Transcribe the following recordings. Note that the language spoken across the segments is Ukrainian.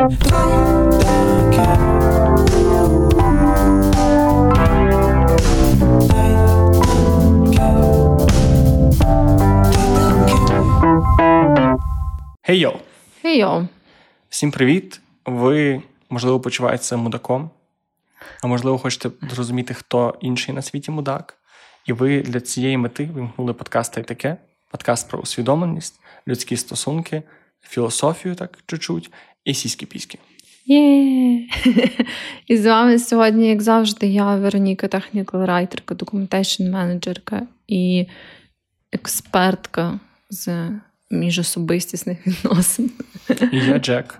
Хей йо! Хей йо! Всім привіт! Ви, можливо, почуваєтеся мудаком, а можливо, хочете зрозуміти, хто інший на світі мудак. І ви для цієї мети вимкнули подкаст та й таке, подкаст про усвідомленість, людські стосунки, філософію, так чуть-чуть, і сіські піськи. Є! І з вами сьогодні, як завжди, я, Вероніка, технікал райтерка, документейшн менеджерка і експертка з міжособистісних відносин. І я Джек,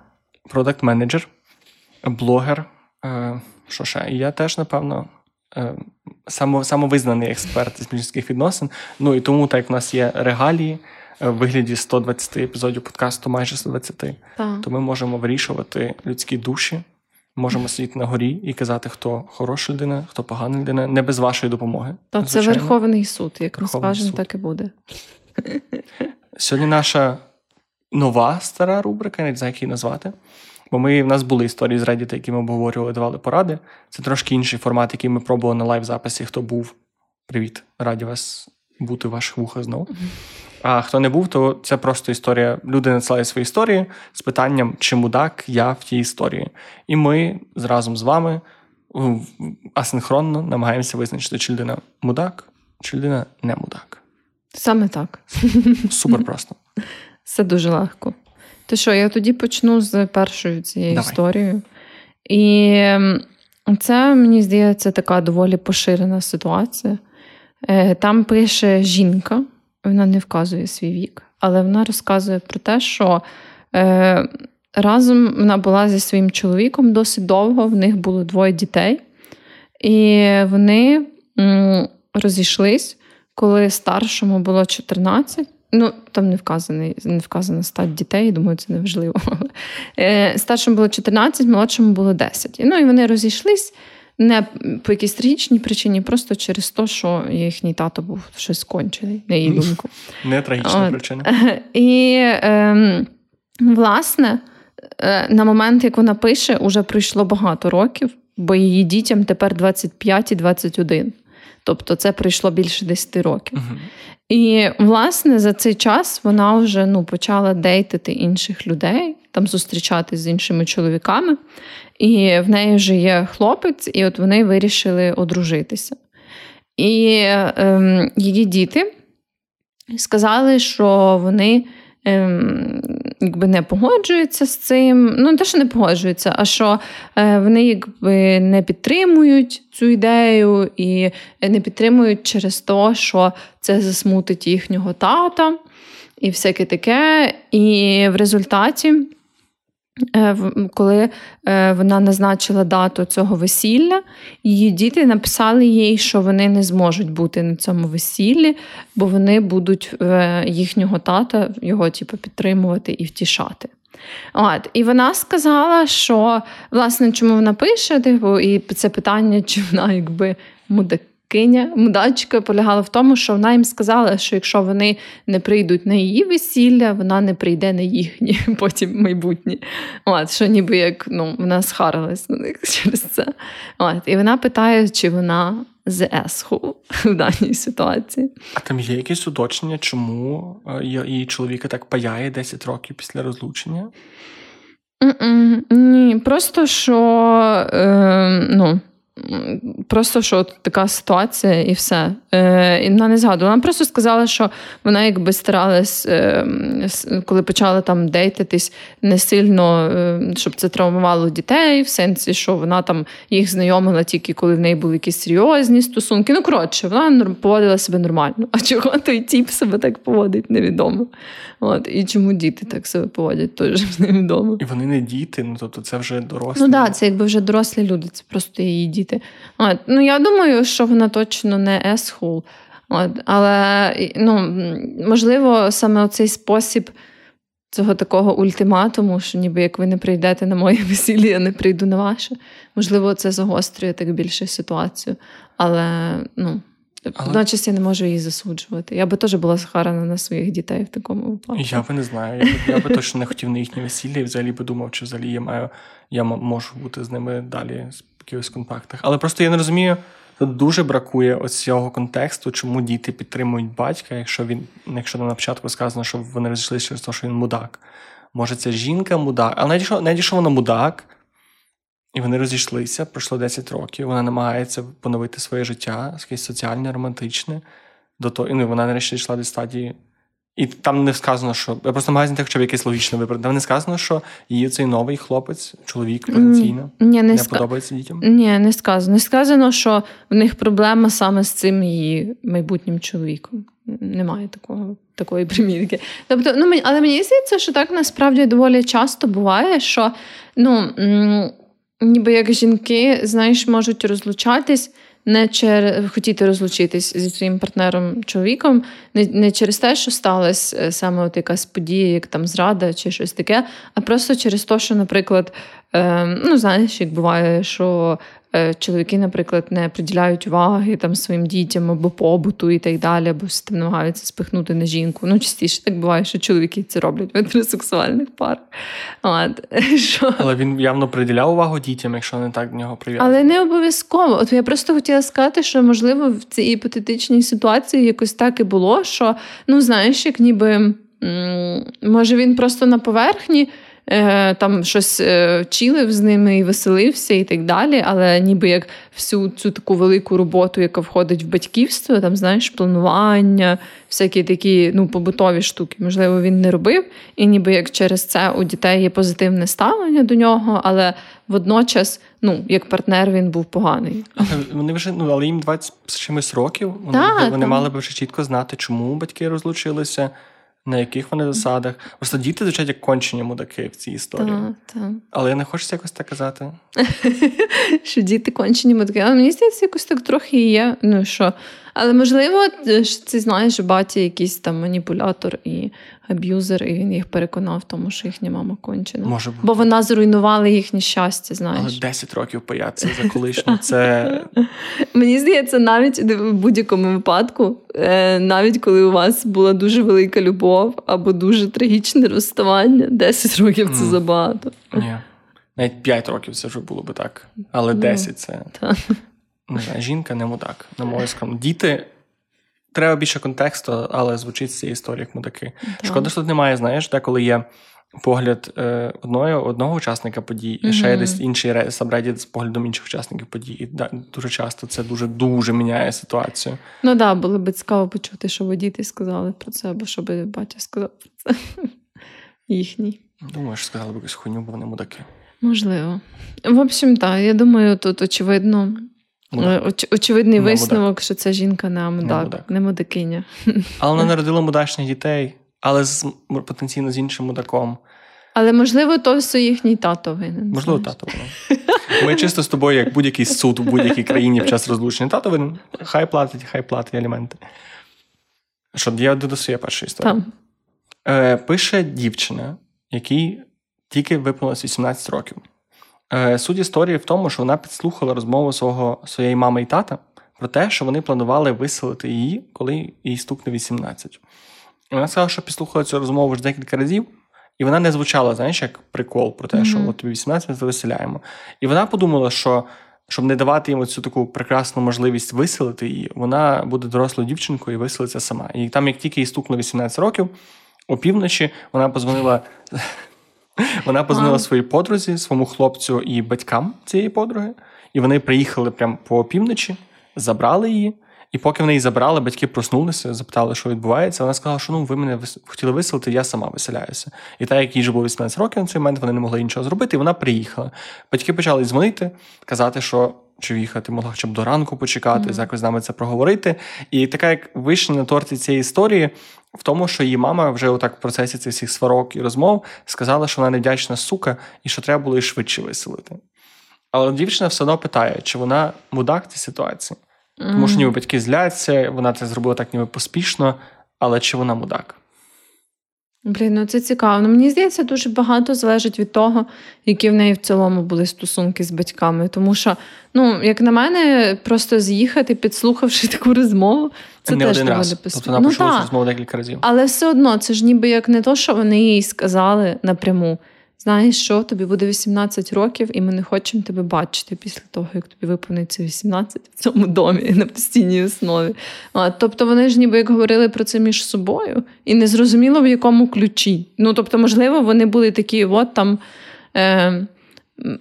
продакт менеджер, блогер. Е, що ще? І я теж, напевно, е, самовизнаний експерт з міжських відносин. Ну і тому, так як в нас є регалії в вигляді 120 епізодів подкасту, майже 120, так. то ми можемо вирішувати людські душі. Можемо сидіти на горі і казати, хто хороша людина, хто погана людина, не без вашої допомоги. Та це Верховний суд, як ми скажемо, так і буде. Сьогодні наша нова стара рубрика, не знаю, як її назвати. Бо ми в нас були історії з Reddit, які ми обговорювали, давали поради. Це трошки інший формат, який ми пробували на лайв-записі. Хто був, привіт, раді вас бути в ваших вухах знову. А хто не був, то це просто історія. Люди надсилають свої історії з питанням, чи мудак я в тій історії. І ми разом з вами асинхронно намагаємося визначити, чи людина мудак, чи людина не мудак. Саме так. Супер просто. Все дуже легко. То що, я тоді почну з першою цією Давай. історією. І це, мені здається, така доволі поширена ситуація. Е, там пише жінка, вона не вказує свій вік, але вона розказує про те, що е, разом вона була зі своїм чоловіком досить довго, в них було двоє дітей, і вони розійшлись, коли старшому було 14. Ну, там не вказаний, не вказана стать дітей, думаю, це не важливо. Е, старшому було 14, молодшому було 10. Ну і вони розійшлись не по якійсь трагічній причині, просто через те, що їхній тато був щось скончений, на її думку. Не трагічна причина. І, е, власне, на момент, як вона пише, вже пройшло багато років, бо її дітям тепер 25 і 21. Тобто це пройшло більше 10 років. Uh-huh. І, власне, за цей час вона вже ну, почала дейтити інших людей, там зустрічатись з іншими чоловіками. І в неї вже є хлопець, і от вони вирішили одружитися. І ем, її діти сказали, що вони ем, якби не погоджуються з цим. Ну, те, що не погоджуються, а що е, вони якби не підтримують цю ідею і не підтримують через те, що це засмутить їхнього тата і всяке таке. І в результаті. Е, коли е, вона назначила дату цього весілля, її діти написали їй, що вони не зможуть бути на цьому весіллі, бо вони будуть е, їхнього тата його типу, підтримувати і втішати. От, І вона сказала, що власне, чому вона пише, типу, і це питання, чи вона якби мудак Киня мудачка полягала в тому, що вона їм сказала, що якщо вони не прийдуть на її весілля, вона не прийде на їхні потім майбутнє. От, Що ніби як ну, вона схарилась на них через це. От, І вона питає, чи вона з есху в даній ситуації. А там є якесь уточнення, чому е, її чоловіка так паяє 10 років після розлучення? Ні, просто що. Е, ну, Просто що от така ситуація і все. Е, і Вона не згадувала. Вона просто сказала, що вона якби старалась, е, коли почала там дейтитись, не сильно, е, щоб це травмувало дітей, в сенсі, що вона там їх знайомила тільки коли в неї були якісь серйозні стосунки. Ну, коротше, вона поводила себе нормально. А чого той тіп себе так поводить, невідомо. От, І чому діти так себе поводять, теж невідомо. І вони не діти, ну тобто це вже дорослі. Ну так, да, це якби вже дорослі люди, це просто її діти. От, Ну, я думаю, що вона точно не есхул. От, Але ну, можливо, саме цей спосіб цього такого ультиматуму, що ніби як ви не прийдете на моє весілля, я не прийду на ваше. Можливо, це загострює так більше ситуацію. Але ну, Але- Водночас я не можу її засуджувати. Я би теж була схарана на своїх дітей в такому випадку. Я би не знаю. Я би, я би точно не хотів на їхнє весілля і взагалі би думав, чи взагалі я маю, я можу бути з ними далі якихось контактах. Але просто я не розумію, тут дуже бракує ось цього контексту, чому діти підтримують батька, якщо він, якщо на початку сказано, що вони розійшлися через те, що він мудак. Може, це жінка мудак, але навіть якщо вона мудак, і вони розійшлися, пройшло 10 років, вона намагається поновити своє життя, якесь соціальне, романтичне. До того, і ну, вона нарешті дійшла до стадії. І там не сказано, що. Я просто намагаюся знайти хоча б якесь логічне виправдання. Там не сказано, що її цей новий хлопець, чоловік потенційно, Ні, не, не ска... подобається дітям. Ні, не сказано. Не сказано, що в них проблема саме з цим її майбутнім чоловіком. Немає такого, такої примірки. Тобто, ну, мені- але мені здається, що так насправді доволі часто буває, що ну, ніби як жінки, знаєш, можуть розлучатись. Не через хотіти розлучитись зі своїм партнером чоловіком, не, не через те, що сталася е, саме от якась подія, як там зрада чи щось таке, а просто через те, що, наприклад, е, ну знаєш, як буває, що чоловіки, наприклад, не приділяють уваги там своїм дітям або побуту і так далі, або там намагаються спихнути на жінку. Ну, частіше так буває, що чоловіки це роблять в heterosексуальних парах. Але він явно приділяв увагу дітям, якщо не так до нього прив'язаний. Але не обов'язково. От я просто хотіла сказати, що можливо в цій іпотетичній ситуації якось так і було, що ну знаєш, як ніби може він просто на поверхні. Е, Там щось е, чилив з ними і веселився, і так далі. Але ніби як всю цю таку велику роботу, яка входить в батьківство, там знаєш, планування, всякі такі ну, побутові штуки, можливо, він не робив. І ніби як через це у дітей є позитивне ставлення до нього, але водночас, ну, як партнер, він був поганий. Але вони вже ну, але їм 20 з чимось років. Вони, Так, вони так. мали б вже чітко знати, чому батьки розлучилися, на яких вони засадах. Просто діти звучать як кончені мудаки в цій історії. Так, так. Але не хочеться якось так казати. Що діти кончені мудаки. Але мені здається, якось так трохи і є. Ну що. Але можливо, ти знаєш, батя якийсь там маніпулятор і аб'юзер, і він їх переконав тому, що їхня мама кончена. Може бути. Бо вона зруйнувала їхнє щастя, знаєш. Але 10 років паяться за колишню. Це Мені здається, навіть в будь-якому випадку, е, навіть коли у вас була дуже велика любов або дуже трагічне розставання, 10 років це забагато. ні. Навіть 5 років це вже було би так. Але Ну, 10 це так. Не знаю, жінка не мудак. На мою. Діти. Треба більше контексту, але звучить з цієї історії як мудаки. Шкода, що тут немає, знаєш, деколи є погляд е, одної, одного учасника подій, і ще є десь інший ре- з поглядом інших учасників подій. І да, дуже часто це дуже дуже міняє ситуацію. Ну так, да, було б цікаво почути, що ви діти сказали про це, або що би батя сказав про це. Їхній. Думаю, що сказали б якусь хуйню, бо вони мудаки. Можливо. В общем, так, я думаю, тут очевидно. Мудак. е, Оч, очевидний Не висновок, що це жінка не мудак, мудак. не мудакиня. Але вона народила мудачних дітей, але з потенційно з іншим мудаком. Але можливо, то все їхній тато винен. Можливо, знаєш. тато винен. Ми чисто з тобою, як будь-який суд у будь-якій країні під час розлучення. Тато винен. Хай платить, хай платить аліменти. Що, я йду до своєї першої історії. Там. Е, пише дівчина, якій тільки виповнилось 18 років. Е, суть історії в тому, що вона підслухала розмову свого, своєї мами і тата про те, що вони планували виселити її, коли їй стукне 18. І Вона сказала, що підслухала цю розмову вже декілька разів, і вона не звучала, знаєш, як прикол про те, що от тобі 18 ми виселяємо. І вона подумала, що щоб не давати їм цю таку прекрасну можливість виселити її, вона буде дорослою дівчинкою і виселиться сама. І там, як тільки їй стукнуло 18 років, опівночі вона позвонила. Вона позвонила своїй подрузі, своєму хлопцю і батькам цієї подруги, і вони приїхали прямо по опівночі, забрали її. І поки вони її забрали, батьки проснулися, запитали, що відбувається. Вона сказала, що ну ви мене вис- хотіли виселити, я сама виселяюся. І так як їй вже було 18 років на цей момент, вони не могли нічого зробити, і вона приїхала. Батьки почали дзвонити, казати, що чи їхати могла хоча б до ранку почекати, якось з нами це проговорити. І така як вишня на торті цієї історії в тому, що її мама вже отак в процесі цих всіх сварок і розмов сказала, що вона невдячна сука і що треба було її швидше виселити. Але дівчина все одно питає, чи вона мудак в цій ситуації. Тому що ніби батьки зляться, вона це зробила так ніби поспішно, але чи вона мудак? Блін, ну це цікаво. Ну, Мені здається, дуже багато залежить від того, які в неї в цілому були стосунки з батьками. Тому що, ну, як на мене, просто з'їхати, підслухавши таку розмову, це не теж один раз. Тобто вона ну, почула розмову декілька разів. Але все одно, це ж ніби як не то, що вони їй сказали напряму. Знаєш що, тобі буде 18 років, і ми не хочемо тебе бачити після того, як тобі виповниться 18 в цьому домі на постійній основі. А, тобто вони ж ніби як говорили про це між собою, і не зрозуміло в якому ключі. Ну тобто, можливо, вони були такі, от там. Е-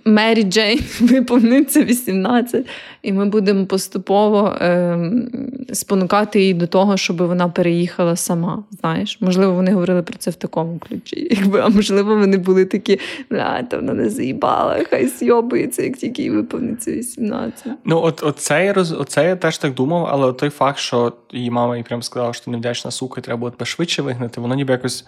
Мері Джейн виповниться 18, і ми будемо поступово е, спонукати її до того, щоб вона переїхала сама. Знаєш, можливо, вони говорили про це в такому ключі. Якби, А можливо, вони були такі, бля, та вона не заїбала, хай сйобується, як тільки їй виповниться 18. Ну, от оце я роз... оце я теж так думав, але той факт, що її мама їй прям сказала, що невдячна сука, треба було тебе швидше вигнати, воно ніби якось.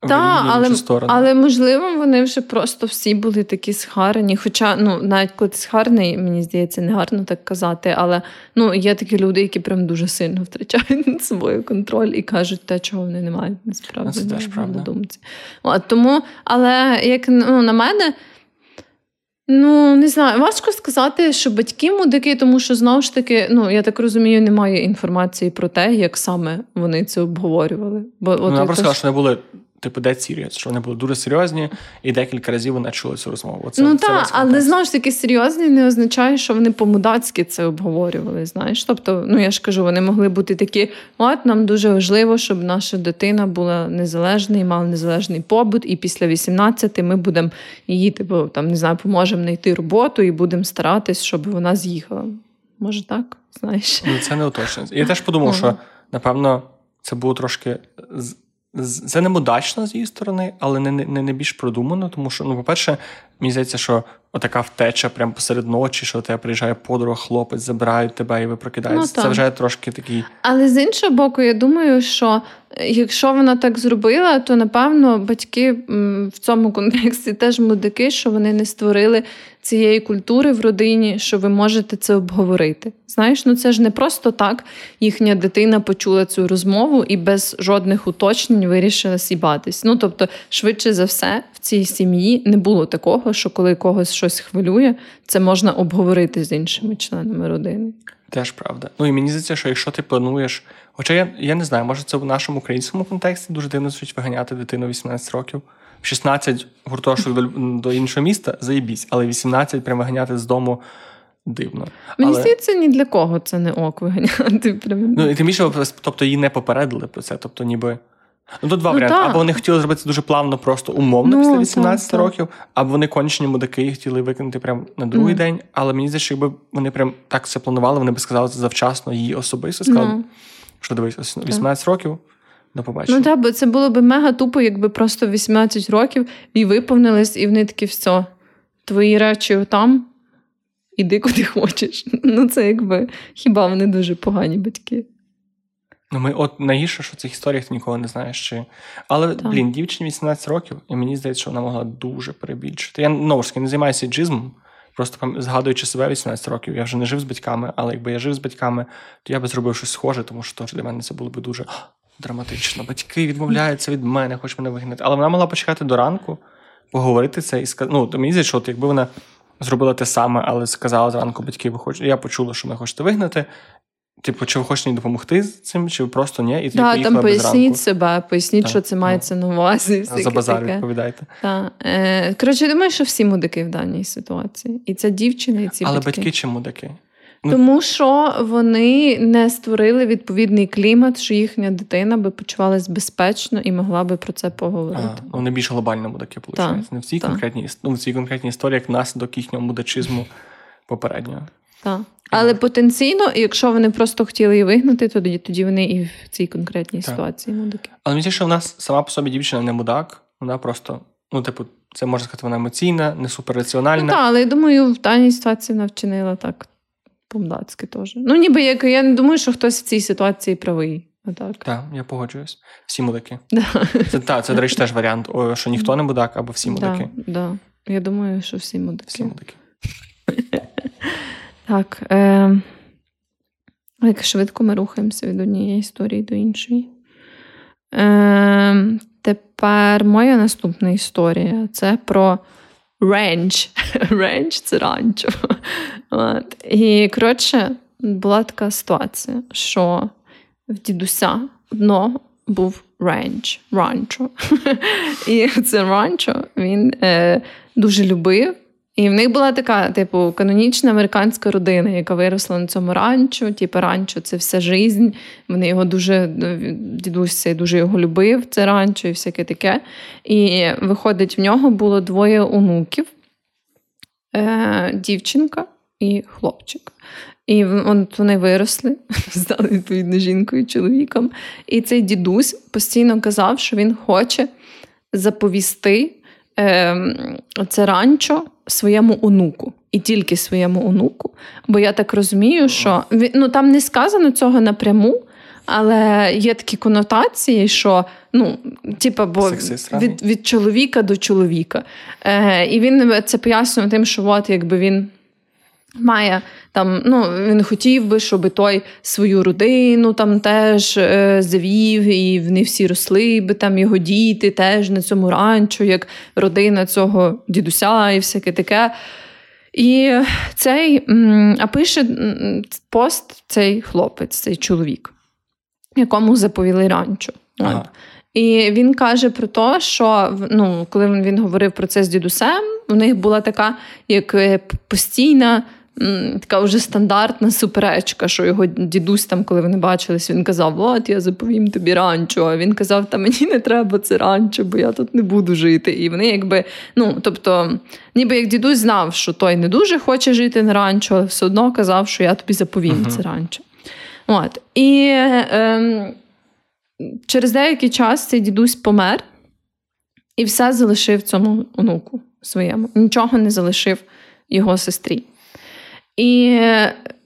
Так, але, сторону. але можливо, вони вже просто всі були такі схарені. Хоча, ну, навіть коли ти схарений, мені здається, не гарно так казати. Але ну, є такі люди, які прям дуже сильно втрачають над собою контроль і кажуть те, чого вони не мають насправді це теж правда. думці. От, тому, але як ну, на мене. Ну, не знаю, важко сказати, що батьки мудики, тому що знову ж таки, ну я так розумію, немає інформації про те, як саме вони це обговорювали. Бо от Ну, якось- просто що вони були, типу, dead serious, що вони були дуже серйозні, і декілька разів вона чула цю розмову. Ну це так, але знову ж таки серйозні не означає, що вони по-мудацьки це обговорювали. Знаєш, тобто, ну я ж кажу, вони могли бути такі: от нам дуже важливо, щоб наша дитина була незалежна і мала незалежний побут. І після 18 ми будемо її, типу, там не знаю, поможемо знайти роботу і будемо старатись, щоб вона з'їхала. Може так? Знаєш? Ну, це не уточнено. Я теж подумав, що напевно це було трошки. Це не мудачно з її сторони, але не, не, не більш продумано, тому що, ну, по-перше, мені здається, що отака втеча прямо посеред ночі, що тебе приїжджає подруга, хлопець, забирають тебе і ви прокидаєтеся. Ну, це вже трошки такий. Але з іншого боку, я думаю, що е, якщо вона так зробила, то напевно батьки в цьому контексті теж мудики, що вони не створили цієї культури в родині, що ви можете це обговорити. Знаєш, ну це ж не просто так. Їхня дитина почула цю розмову і без жодних уточнень вирішила сібатись. Ну тобто, швидше за все, в цій сім'ї не було такого, що коли когось щось хвилює, це можна обговорити з іншими членами родини. Теж правда. Ну і мені здається, що якщо ти плануєш. Хоча я, я не знаю, може це в нашому українському контексті дуже дивно звучить виганяти дитину 18 років. 16 гуртожиток до, до іншого міста заєбісь, але 18 прямо виганяти з дому дивно. Мені але, здається, ні для кого це не ок виганяти. Прям. ну і тим більше, тобто її не попередили про це. Тобто, ніби. Ну, тут два Ну, варіанти. так. Або вони хотіли зробити це дуже плавно, просто умовно Ну, після 18 так. років, або вони кончені мудаки і хотіли викинути прямо на другий Мгм. день. Але мені здається, що якби вони прям так все планували, вони б сказали це завчасно їй особисто. Сказали, Ну. що дивись, ось 18 років, до побачення. Ну так, бо це було б мега тупо, якби просто 18 років і виповнились, і вони такі все. Твої речі там, іди куди хочеш. Ну, це якби хіба вони дуже погані батьки. Ну, ми от найгірше, що в цих історіях ти ніколи не знаєш. Чи... Але, Так. блін, дівчині 18 років, і мені здається, що вона могла дуже перебільшити. Я знову ж таки не займаюся джизмом, просто згадуючи себе 18 років, я вже не жив з батьками, але якби я жив з батьками, то я би зробив щось схоже, тому що для мене це було б дуже «Ах, драматично. Батьки відмовляються від мене, хоч мене вигнати. Але вона могла почекати до ранку, поговорити це і сказати. Ну, то мені здається, що от якби вона зробила те саме, але сказала зранку батьки, ви хочете. Я почула, що ми хочете вигнати. Типу, чи ви хочете їй допомогти з цим, чи ви просто ні, і поїхала там без поясніть себе, поясніть, Так, що це ну. мається на увазі. За базар таке. відповідайте. Так. Е, коротше, думаю, що всі мудики в даній ситуації. І ця дівчина, і ці Але батьки. батьки чому такі? Ну- Тому що вони не створили відповідний клімат, що їхня дитина би почувалась безпечно і могла би про це поговорити. А, ну, вони більш глобально мудаки, виходить. Не в цій конкретній ну, в цій конкретній історії, як наслідок їхнього мудачизму попереднього. Так. Але потенційно, якщо вони просто хотіли її вигнати, то тоді, тоді вони і в цій конкретній Так. ситуації мудаки. Але мені що в нас сама по собі дівчина не мудак, вона просто, ну, типу, це можна сказати, вона емоційна, не Ну, суперраціональна. так, але я думаю, в даній ситуації вона вчинила так по-мдацьки теж. Ну, ніби як я не думаю, що хтось в цій ситуації правий. Отак. Так, я погоджуюсь. Всі мудаки. Да. Це, та, це, до речі, теж варіант, що ніхто не мудак, або всі мудаки. Да, да. Я думаю, що всі мудаки. Всі мудаки. Так. Е... Як швидко ми рухаємося від однієї історії до іншої. Е, Тепер моя наступна історія це про ренч. Ренч це ранчо. От. І коротше, була така ситуація, що в дідуся одного був ренч, ранчо. І це ранчо він е, дуже любив. І в них була така, типу, канонічна американська родина, яка виросла на цьому ранчо. Типу, ранчо це вся жизнь. Вони його дуже дідусь дуже його любив, це ранчо і всяке таке. І виходить, в нього було двоє онуків: е, дівчинка і хлопчик. І вони виросли, стали відповідно жінкою, чоловіком. І цей дідусь постійно казав, що він хоче заповісти е, це ранчо своєму онуку. І тільки своєму онуку. Бо я так розумію, що ну там не сказано цього напряму, але є такі конотації, що ну, типа, бо від від чоловіка до чоловіка. Е, І він це пояснює тим, що от якби він має там, ну він хотів би, щоб той свою родину там теж е, завів, і вони всі росли би там його діти теж на цьому ранчо, як родина цього дідуся і всяке таке. І цей а пише пост цей хлопець, цей чоловік, якому заповіли ранчо. Ага. І він каже про те, що ну, коли він говорив про це з дідусем, у них була така як е, постійна така вже стандартна суперечка, що його дідусь, там, коли вони бачились, він казав: От я заповім тобі ранчо. А він казав, та мені не треба це ранчо, бо я тут не буду жити. І вони якби, ну, тобто, ніби як дідусь знав, що той не дуже хоче жити на ранчо, але все одно казав, що я тобі заповім uh-huh. це ранчо. От. І е, через деякий час цей дідусь помер і все залишив цьому онуку своєму. Нічого не залишив його сестрі. І,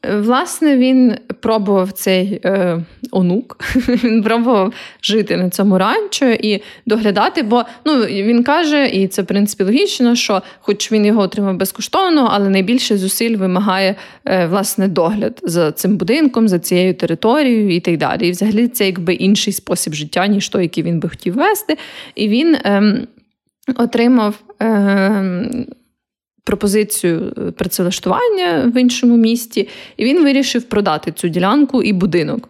власне, він пробував цей е, онук, він пробував жити на цьому ранчо і доглядати, бо ну, він каже, і це в принципі логічно, що хоч він його отримав безкоштовно, але найбільше зусиль вимагає е, власне догляд за цим будинком, за цією територією і так далі. І взагалі це якби інший спосіб життя, ніж той, який він би хотів вести. І він е, отримав. Пропозицію е, працевлаштування в іншому місті, і він вирішив продати цю ділянку і будинок.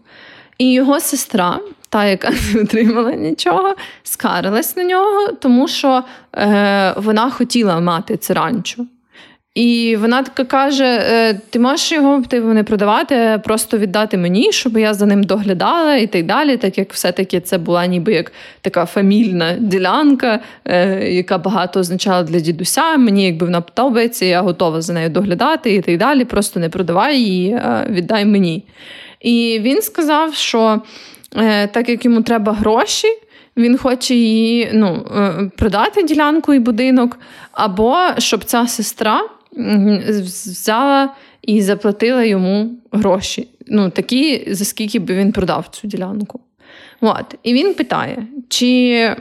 І його сестра, та, яка не отримала нічого, скарилась на нього, тому що е, вона хотіла мати це ранчо. І вона така каже: «Е, ти можеш його типу, не продавати, просто віддати мені, щоб я за ним доглядала і так далі, так як все-таки це була ніби як така фамільна ділянка, е, яка багато означала для дідуся. Мені якби вона подобається, я готова за нею доглядати і так далі. Просто не продавай її, віддай мені. І він сказав, що е, так як йому треба гроші. Він хоче її ну, продати ділянку і будинок, або щоб ця сестра взяла і заплатила йому гроші. Ну, такі, за скільки би він продав цю ділянку. От. І він питає, чи.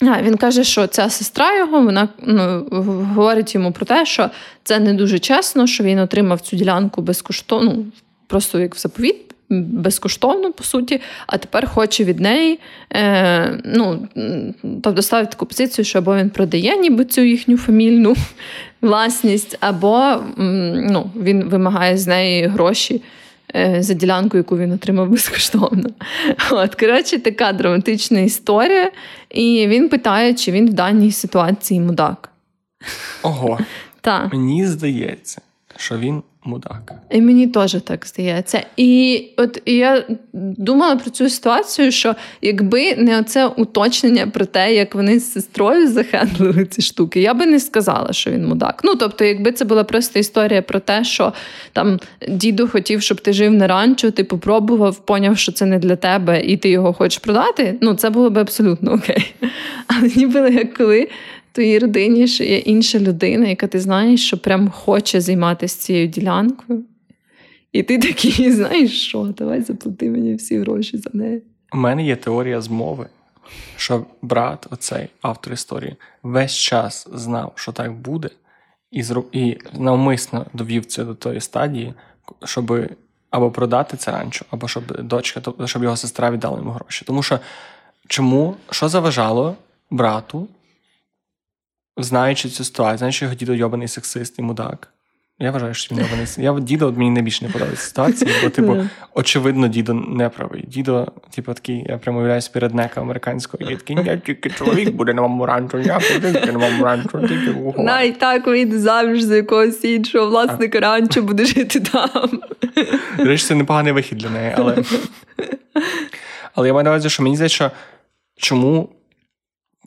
А, Він каже, що ця сестра його вона ну, говорить йому про те, що це не дуже чесно, що він отримав цю ділянку безкоштовно, ну, просто як в заповіт, безкоштовно, по суті, а тепер хоче від неї е, ну, тобто ставить таку позицію, що або він продає ніби цю їхню фамільну власність, або ну, він вимагає з неї гроші. Е, за ділянку, яку він отримав безкоштовно. От, коротше, така драматична історія. І він питає, чи він в даній ситуації мудак. Ого. Мені здається, що він мудак. І мені теж так здається. І от я думала про цю ситуацію, що якби не оце уточнення про те, як вони з сестрою захендлили ці штуки, я би не сказала, що він мудак. Ну тобто, якби це була просто історія про те, що там діду хотів, щоб ти жив на ранчо, ти попробував, поняв, що це не для тебе, і ти його хочеш продати. Ну це було б абсолютно окей. Але ніби як коли твоїй родині ще є інша людина, яка ти знаєш, що прям хоче займатися цією ділянкою. І ти такий, знаєш що, давай заплати мені всі гроші за неї. У мене є теорія змови, що брат, оцей автор історії, весь час знав, що так буде, і зру... і навмисно довів це до тої стадії, щоб або продати це ранчо, або щоб дочка, щоб його сестра віддала йому гроші. Тому що чому, що заважало брату, знаючи цю ситуацію, знаючи, що його дідо йобаний сексист і мудак. Я вважаю, що він йобаний. Я дідо мені найбільше не подобається ситуації, бо, типу, очевидно, дідо не правий. Дідо, типу, такий, я прямо уявляюсь перед нека американського, який такий, я тільки чоловік буде на моєму ранчо, я тільки на моєму ранчо, тільки вугла. На, так вийде заміж за якогось іншого власника ранчо, буде жити там. До речі, це непоганий вихід для неї, але. Але я маю на увазі, що мені здається, що чому.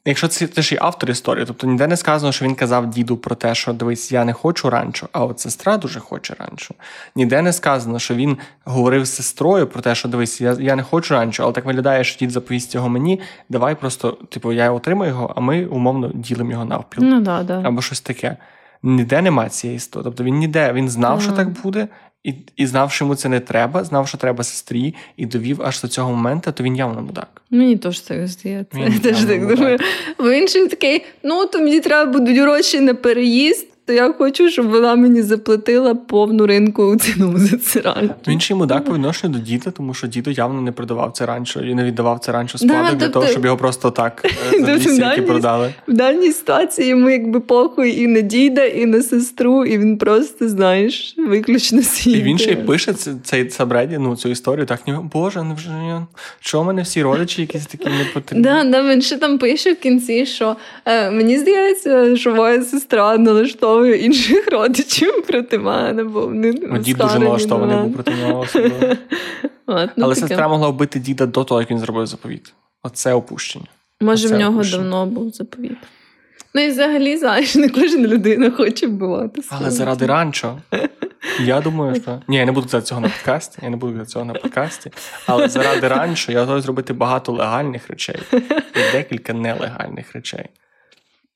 Якщо це ти ж і автор історії, тобто ніде не сказано, що він казав діду про те, що дивись, я не хочу ранчо, а от сестра дуже хоче ранчо. Ніде не сказано, що він говорив з сестрою про те, що дивись, я я не хочу ранчо, але так виглядає, що дід заповість його мені. Давай просто, типу, я отримаю його, а ми умовно ділимо його навпіл. Ну, да, да. Або щось таке. Ніде немає цієї історії. Тобто він ніде він знав, що так буде, і і знав, що йому це не треба, знав, що треба сестрі, і довів аж до цього моменту, то він явно мудак. Мені теж так здається. Я теж так думаю. Бо він такий: ну то мені треба будуть гроші на переїзд то я хочу, щоб вона мені заплатила повну ринку ціну за це ранчо. Він ще й мудак по відношенню до діда, тому що дідо явно не продавав це ранчо і не віддавав це ранчо складок да, для тобто... того, щоб його просто так е, за 200 які продали. В даній ситуації йому якби похуй і на діда, і на сестру, і він просто, знаєш, виключно свій. І він ще й пише цей Сабреді, ну цю історію, так ні, боже, невже що в мене всі родичі якісь такі не потрібні. Да, да, він ще там пише в кінці, що е, мені здається, що моя сестра налаштовує налаштовую інших родичів проти мене, бо вони дід дуже налаштований був проти нього. От, ну, Але таке. сестра могла вбити діда до того, як він зробив заповіт. Оце опущення. Може, Оце в нього опущення. давно був заповіт. Ну і взагалі, знаєш, не кожна людина хоче вбивати. Але заради ранчо. Я думаю, що. Ні, я не буду казати цього на подкасті. Я не буду казати цього на подкасті. Але заради ранчо я готовий зробити багато легальних речей і декілька нелегальних речей.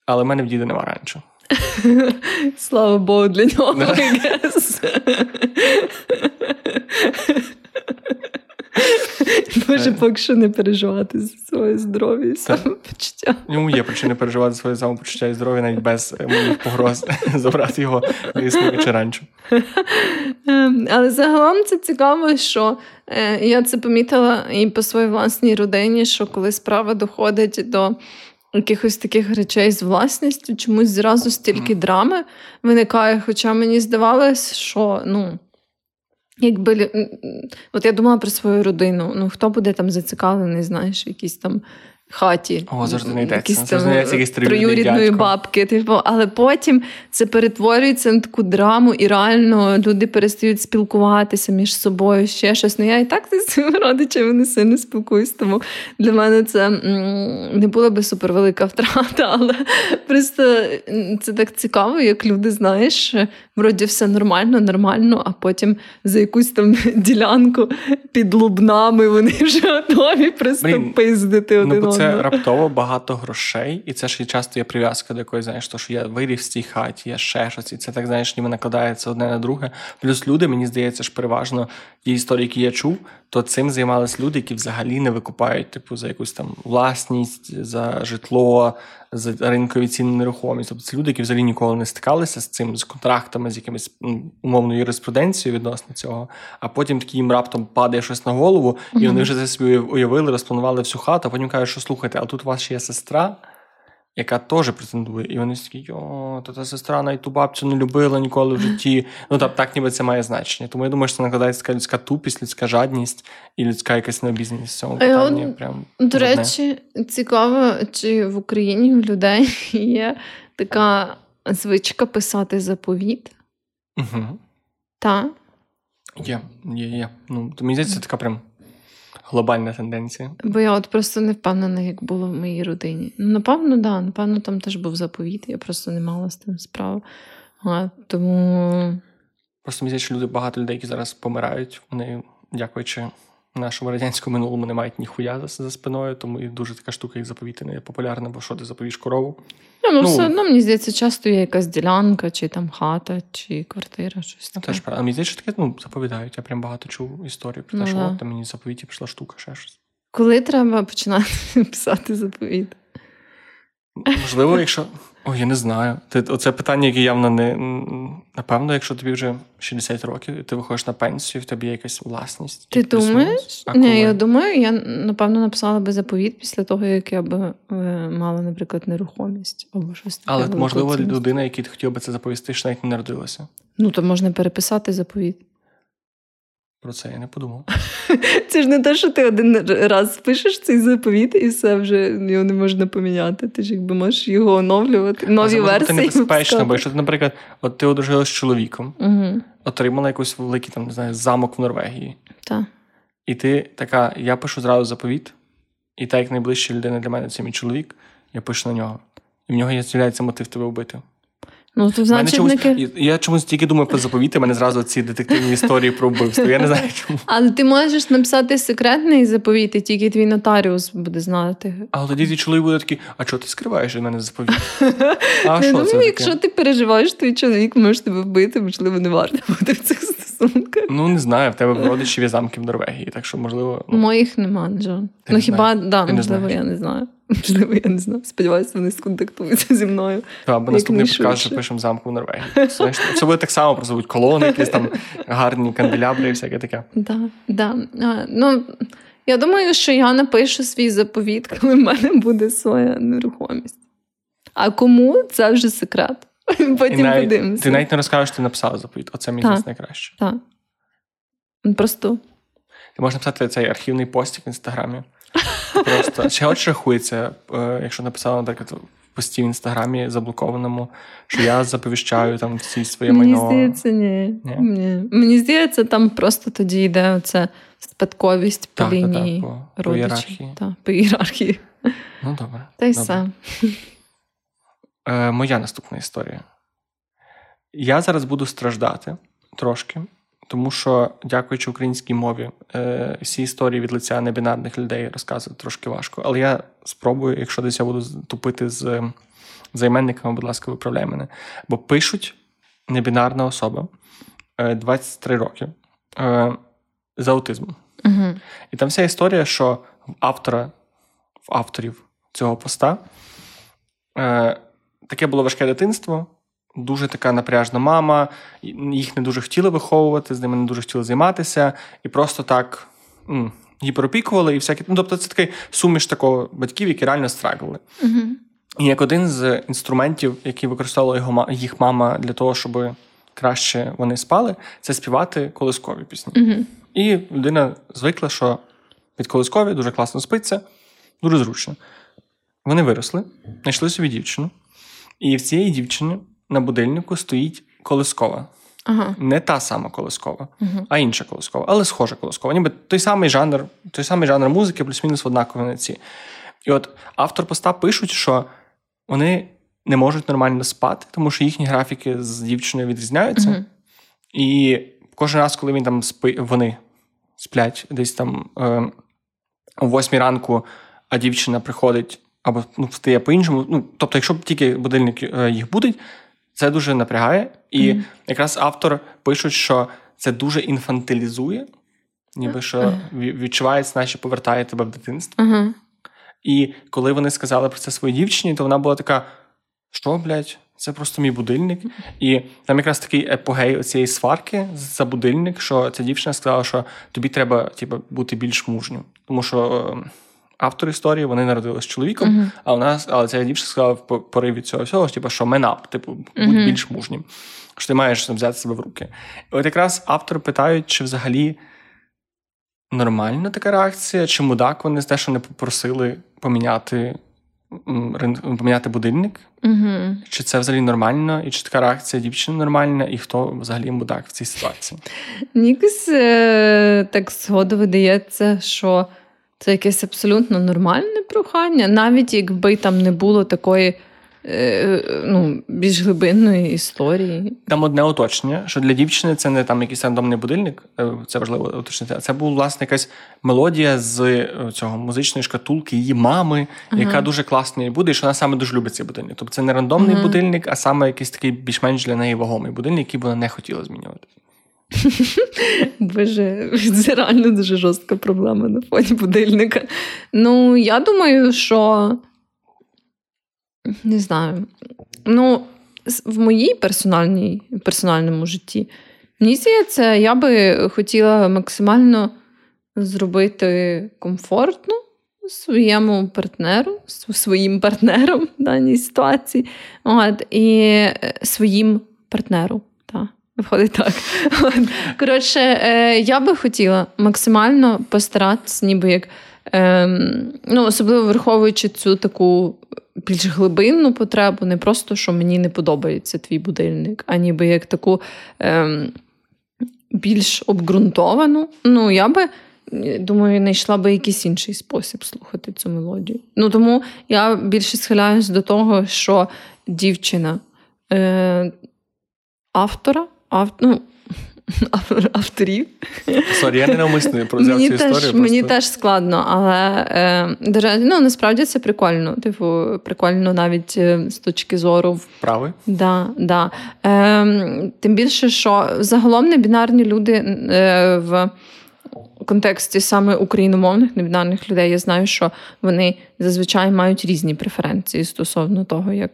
Але в мене в діда нема ранчо. Слава Богу, для нього. Може, поки що не переживати за своє здоров'я і самопочуття. Йому є причини переживати за своє самопочуття і здоров'я навіть без е, моїх погроз забрати його чи раніше. Ем, але загалом це цікаво, що е, я це помітила і по своїй власній родині, що коли справа доходить до якихось таких речей з власністю, чомусь зразу стільки драми виникає. Хоча мені здавалось, що ну. Якби от я думала про свою родину. Ну хто буде там зацікавлений, знаєш, якісь там хаті. О, завжди не йдеться. Якісь троюрідної бабки. Типу, але потім це перетворюється на таку драму, і реально люди перестають спілкуватися між собою ще щось. Ну я і так з своїми родичами не сильно спілкуюсь, тому для мене це не була би супервелика втрата, але просто це так цікаво, як люди, знаєш, вроді все нормально, нормально, а потім за якусь там ділянку під лубнами вони вже готові просто пиздити один одного. Це раптово багато грошей, і це ж і часто є прив'язка до якоїсь, знаєш, то, що я виріс в цій хаті, я ще щось, і це так, знаєш, ніби накладається одне на друге. Плюс люди, мені здається, ж переважно ті історії, які я чув, то цим займались люди, які взагалі не викупають, типу, за якусь там власність, за житло, за ринкові ціни нерухомість. Тобто це люди, які взагалі ніколи не стикалися з цим, з контрактами, з якимись умовною юриспруденцією відносно цього. А потім такі їм раптом падає щось на голову, і mm-hmm. вони вже це собі уявили, розпланували всю хату, а потім кажуть, що слухайте, а тут у вас ще є сестра яка теж претендує. І вони такі, о, то та сестра навіть ту бабцю не любила ніколи в житті. Ну так, так ніби це має значення. Тому я думаю, що це накладається людська тупість, людська жадність і людська якась необізнаність в цьому питанні. От, Прям До речі, цікаво, чи в Україні у людей є така звичка писати заповіт? Угу. Так? Є, є, є. Ну, Мені здається, це така прям глобальна тенденція. Бо я от просто не впевнена, як було в моїй родині. Ну, напевно, да, напевно, там теж був заповіт, я просто не мала з тим справ. А, Тому. Просто мені здається, що люди, багато людей, які зараз помирають, вони, дякуючи нашому радянському минулому, не мають ніхуя за, за спиною, тому і дуже така штука, як заповіти, не популярна, бо що ти заповіш корову. Ну, ну, все одно, мені здається, часто є якась ділянка, чи там хата, чи квартира, щось таке. Теж правда. Мені здається, що таке ну, заповідають. Я прям багато чув історію про те, ну, що от там мені заповіті пішла штука, ще щось. Коли треба починати писати заповіт? Можливо, якщо О, я не знаю. Ти, Оце питання, яке явно не. Напевно, якщо тобі вже 60 років, і ти виходиш на пенсію, в тебе є якась власність. Ти думаєш? А Ні, я думаю, я напевно написала би заповіт після того, як я би е, мала, наприклад, нерухомість або щось таке. Але можливо, людина, якій ти хотів би це заповісти, ще навіть не народилася. Ну, то можна переписати заповіт. Про це я не подумав. Це ж не те, що ти один раз пишеш цей заповіт, і все вже його не можна поміняти. Ти ж якби можеш його оновлювати. А Нові це бути версії. небезпечно, бо якщо ти, наприклад, от ти одружилась з чоловіком, Угу. отримала якийсь великий там, не знаю, замок в Норвегії, Так. і ти така, я пишу зразу заповіт, і так як найближча людина для мене це мій чоловік, я пишу на нього. І в нього є з'являється мотив тебе вбити. Ну, то Мене значить, чомусь, я- чомусь тільки думаю про заповіти, мене зразу ці детективні історії про вбивство. Я не знаю чому. Але ти можеш написати секретний заповіт, і тільки твій нотаріус буде знати. Але тоді твій чоловік буде такий, а чого ти скриваєш від мене заповіт? А що думаю, це якщо ти переживаєш, твій чоловік може тебе вбити, можливо, не варто бути в цих. Ну не знаю, в тебе в родичів є замки в Норвегії, так що можливо. Ну, Моїх нема. Ти Ну не хіба да, Ти можливо, знаєш. я не знаю. Можливо, я не знаю. Сподіваюся, вони сконтактуються зі мною. та, або наступний показ, що пишемо замку в Норвегії. Це буде так само, просто будуть колони, якісь там гарні канделябри і всяке таке. Да, да. А, ну, я думаю, що я напишу свій заповіт, коли в мене буде своя нерухомість. А кому це вже секрет. Потім подивимося. ти навіть не розкажеш, що ти написав заповіт. Оце мені найкраще. Так. Просто Ти можеш написати цей архівний постік в інстаграмі. Просто чи от рахується, е, якщо написала, наприклад, в пості в інстаграмі заблокованому, що я заповіщаю там всі своє Мені здається, ні. Ні? ні. Мені здається, там просто тоді йде оця спадковість по Так, так, так, лінії по- по родичів. ієрархії. Так, по ієрархії. Ну добре. Та й все. Е, моя наступна історія. Я зараз буду страждати трошки, тому що, дякуючи українській мові, е, всі історії від лиця небінарних людей розказувати трошки важко. Але я спробую, якщо десь я буду тупити з е, займенниками, будь ласка, виправляй мене. Бо пишуть небінарна особа е, 23 роки е, з аутизмом. Угу. І там вся історія, що в автора, в авторів цього поста е, таке було важке дитинство, дуже така напряжна мама, їх не дуже хотіли виховувати, з ними не дуже хотіли займатися, і просто так м, гіперопікували і всякі. Ну, тобто, це такий суміш такого батьків, які реально страгли. Угу. І як один з інструментів, який використовувала його їх мама для того, щоб краще вони спали, це співати колискові пісні. Угу. І людина звикла, що під колискові дуже класно спиться, дуже зручно. Вони виросли, знайшли собі дівчину, і в цієї дівчини на будильнику стоїть колискова. Ага. Не та сама колискова, Угу. а інша колискова, але схожа колискова. Ніби той самий жанр, той самий жанр музики, плюс-мінус однакові на ці. І от автор поста пишуть, що вони не можуть нормально спати, тому що їхні графіки з дівчиною відрізняються. Угу. І кожен раз, коли він там спи, вони сплять десь там е, о 8 ранку, а дівчина приходить або ну, встає по-іншому. Ну, тобто, якщо тільки будильник е, їх будить, це дуже напрягає. І Мгм. якраз автор пишуть, що це дуже інфантилізує, ніби що відчувається, наче повертає тебе в дитинство. Ага. І коли вони сказали про це своїй дівчині, то вона була така: що, блядь, це просто мій будильник. І там якраз такий епогей цієї сварки за будильник, що ця дівчина сказала, що тобі треба типу, бути більш мужнім. Тому що е, автор історії вони народилися з чоловіком, Мгм. а у нас, але ця дівчина сказала в пориві цього всього, типу, що up, типу, будь Мгм. більш мужнім. Що ти маєш взяти себе в руки. І от якраз автор питають, чи взагалі нормальна така реакція, чи мудак вони з те, що не попросили поміняти, поміняти будильник, Угу. чи це взагалі нормально, і чи така реакція дівчини нормальна, і хто взагалі мудак в цій ситуації? Якось е, так згоду видається, що це якесь абсолютно нормальне прохання, навіть якби там не було такої е, ну, більш глибинної історії. Там одне уточнення, що для дівчини це не там якийсь рандомний будильник, е, це важливо уточнити. А це була власне якась мелодія з е, цього музичної шкатулки її мами, Ага. яка дуже класно їй буде, і що вона саме дуже любить цей будильник. Тобто це не рандомний Ага. будильник, а саме якийсь такий більш-менш для неї вагомий будильник, який вона не хотіла змінювати. Боже, це реально дуже жорстка проблема на фоні будильника. Ну, я думаю, що не знаю. Ну, в моїй персональній персональному житті, мені здається, я би хотіла максимально зробити комфортно своєму партнеру, своїм партнером в даній ситуації, от, і е, своїм партнеру. Виходить так. Коротше, е, я би хотіла максимально постаратися, ніби як, ем, ну, особливо враховуючи цю таку більш глибинну потребу, не просто що мені не подобається твій будильник, а ніби як таку ем, більш обґрунтовану. Ну, я би. Думаю, знайшла би якийсь інший спосіб слухати цю мелодію. Ну тому я більше схиляюсь до того, що дівчина е, автора, ав, ну, авторів. Sorry, я не навмисно про цю історію. Теж, Мені теж складно, але е, ну, насправді це прикольно. Типу, прикольно навіть е, з точки зору вправи. Да, да. Е, Тим більше, що загалом небінарні люди е, в контексті саме україномовних небінарних людей я знаю, що вони зазвичай мають різні преференції стосовно того, як.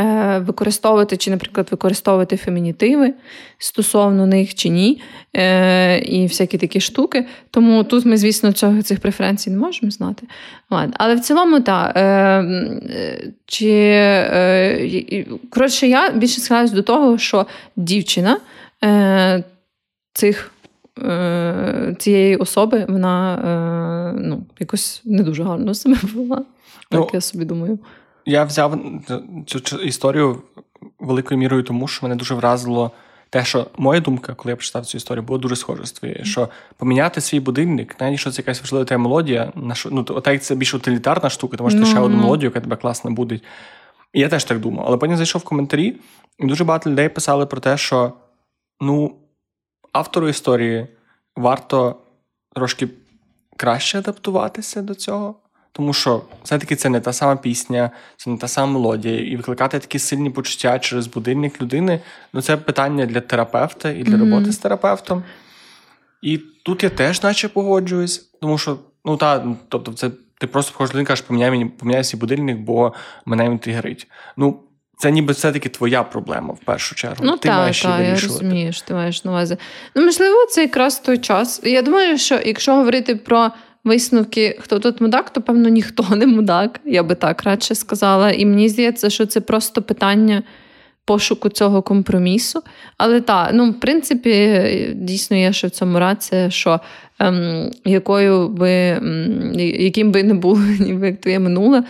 Е, використовувати, чи, наприклад, використовувати фемінітиви стосовно них чи ні, е, і всякі такі штуки. Тому тут ми, звісно, цього, цих преференцій не можемо знати. Ладно. Але в цілому, так. Е, чи, коротше, я більше схиляюсь до того, що дівчина цих. Цієї особи вона ну, якось не дуже гарно себе була. Так ну, я собі думаю. Я взяв цю історію великою мірою, тому що мене дуже вразило те, що моя думка, коли я прочитав цю історію, була дуже схожа з твоєю, що поміняти свій будильник, навіть що це якась важлива та мелодія, ну, так це більш утилітарна штука, тому що ти ще одну мелодію, яка тебе класно буде. І я теж так думав. Але потім зайшов в коментарі, і дуже багато людей писали про те, що ну, автору історії варто трошки краще адаптуватися до цього. Тому що все-таки це не та сама пісня, це не та сама мелодія, і викликати такі сильні почуття через будильник людини ну це питання для терапевта і для роботи mm-hmm. з терапевтом. І тут я теж, наче погоджуюсь, тому що, ну та, тобто, це ти просто входиш людина, кажеш, поміняй мені поміняй свій будильник, бо мене він тригерить. Ну, це ніби все-таки твоя проблема в першу чергу. Ну, ти та, маєш та, я розумію, що ти маєш на увазі. Ну, можливо, це якраз той час. Я думаю, що якщо говорити про висновки, хто тут мудак, то певно ніхто не мудак, я би так радше сказала. І мені здається, що це просто питання пошуку цього компромісу. Але так, ну, в принципі, дійсно є ще в цьому рація, що ем, якою би, ем, яким би не було, ніби як твоє минуле,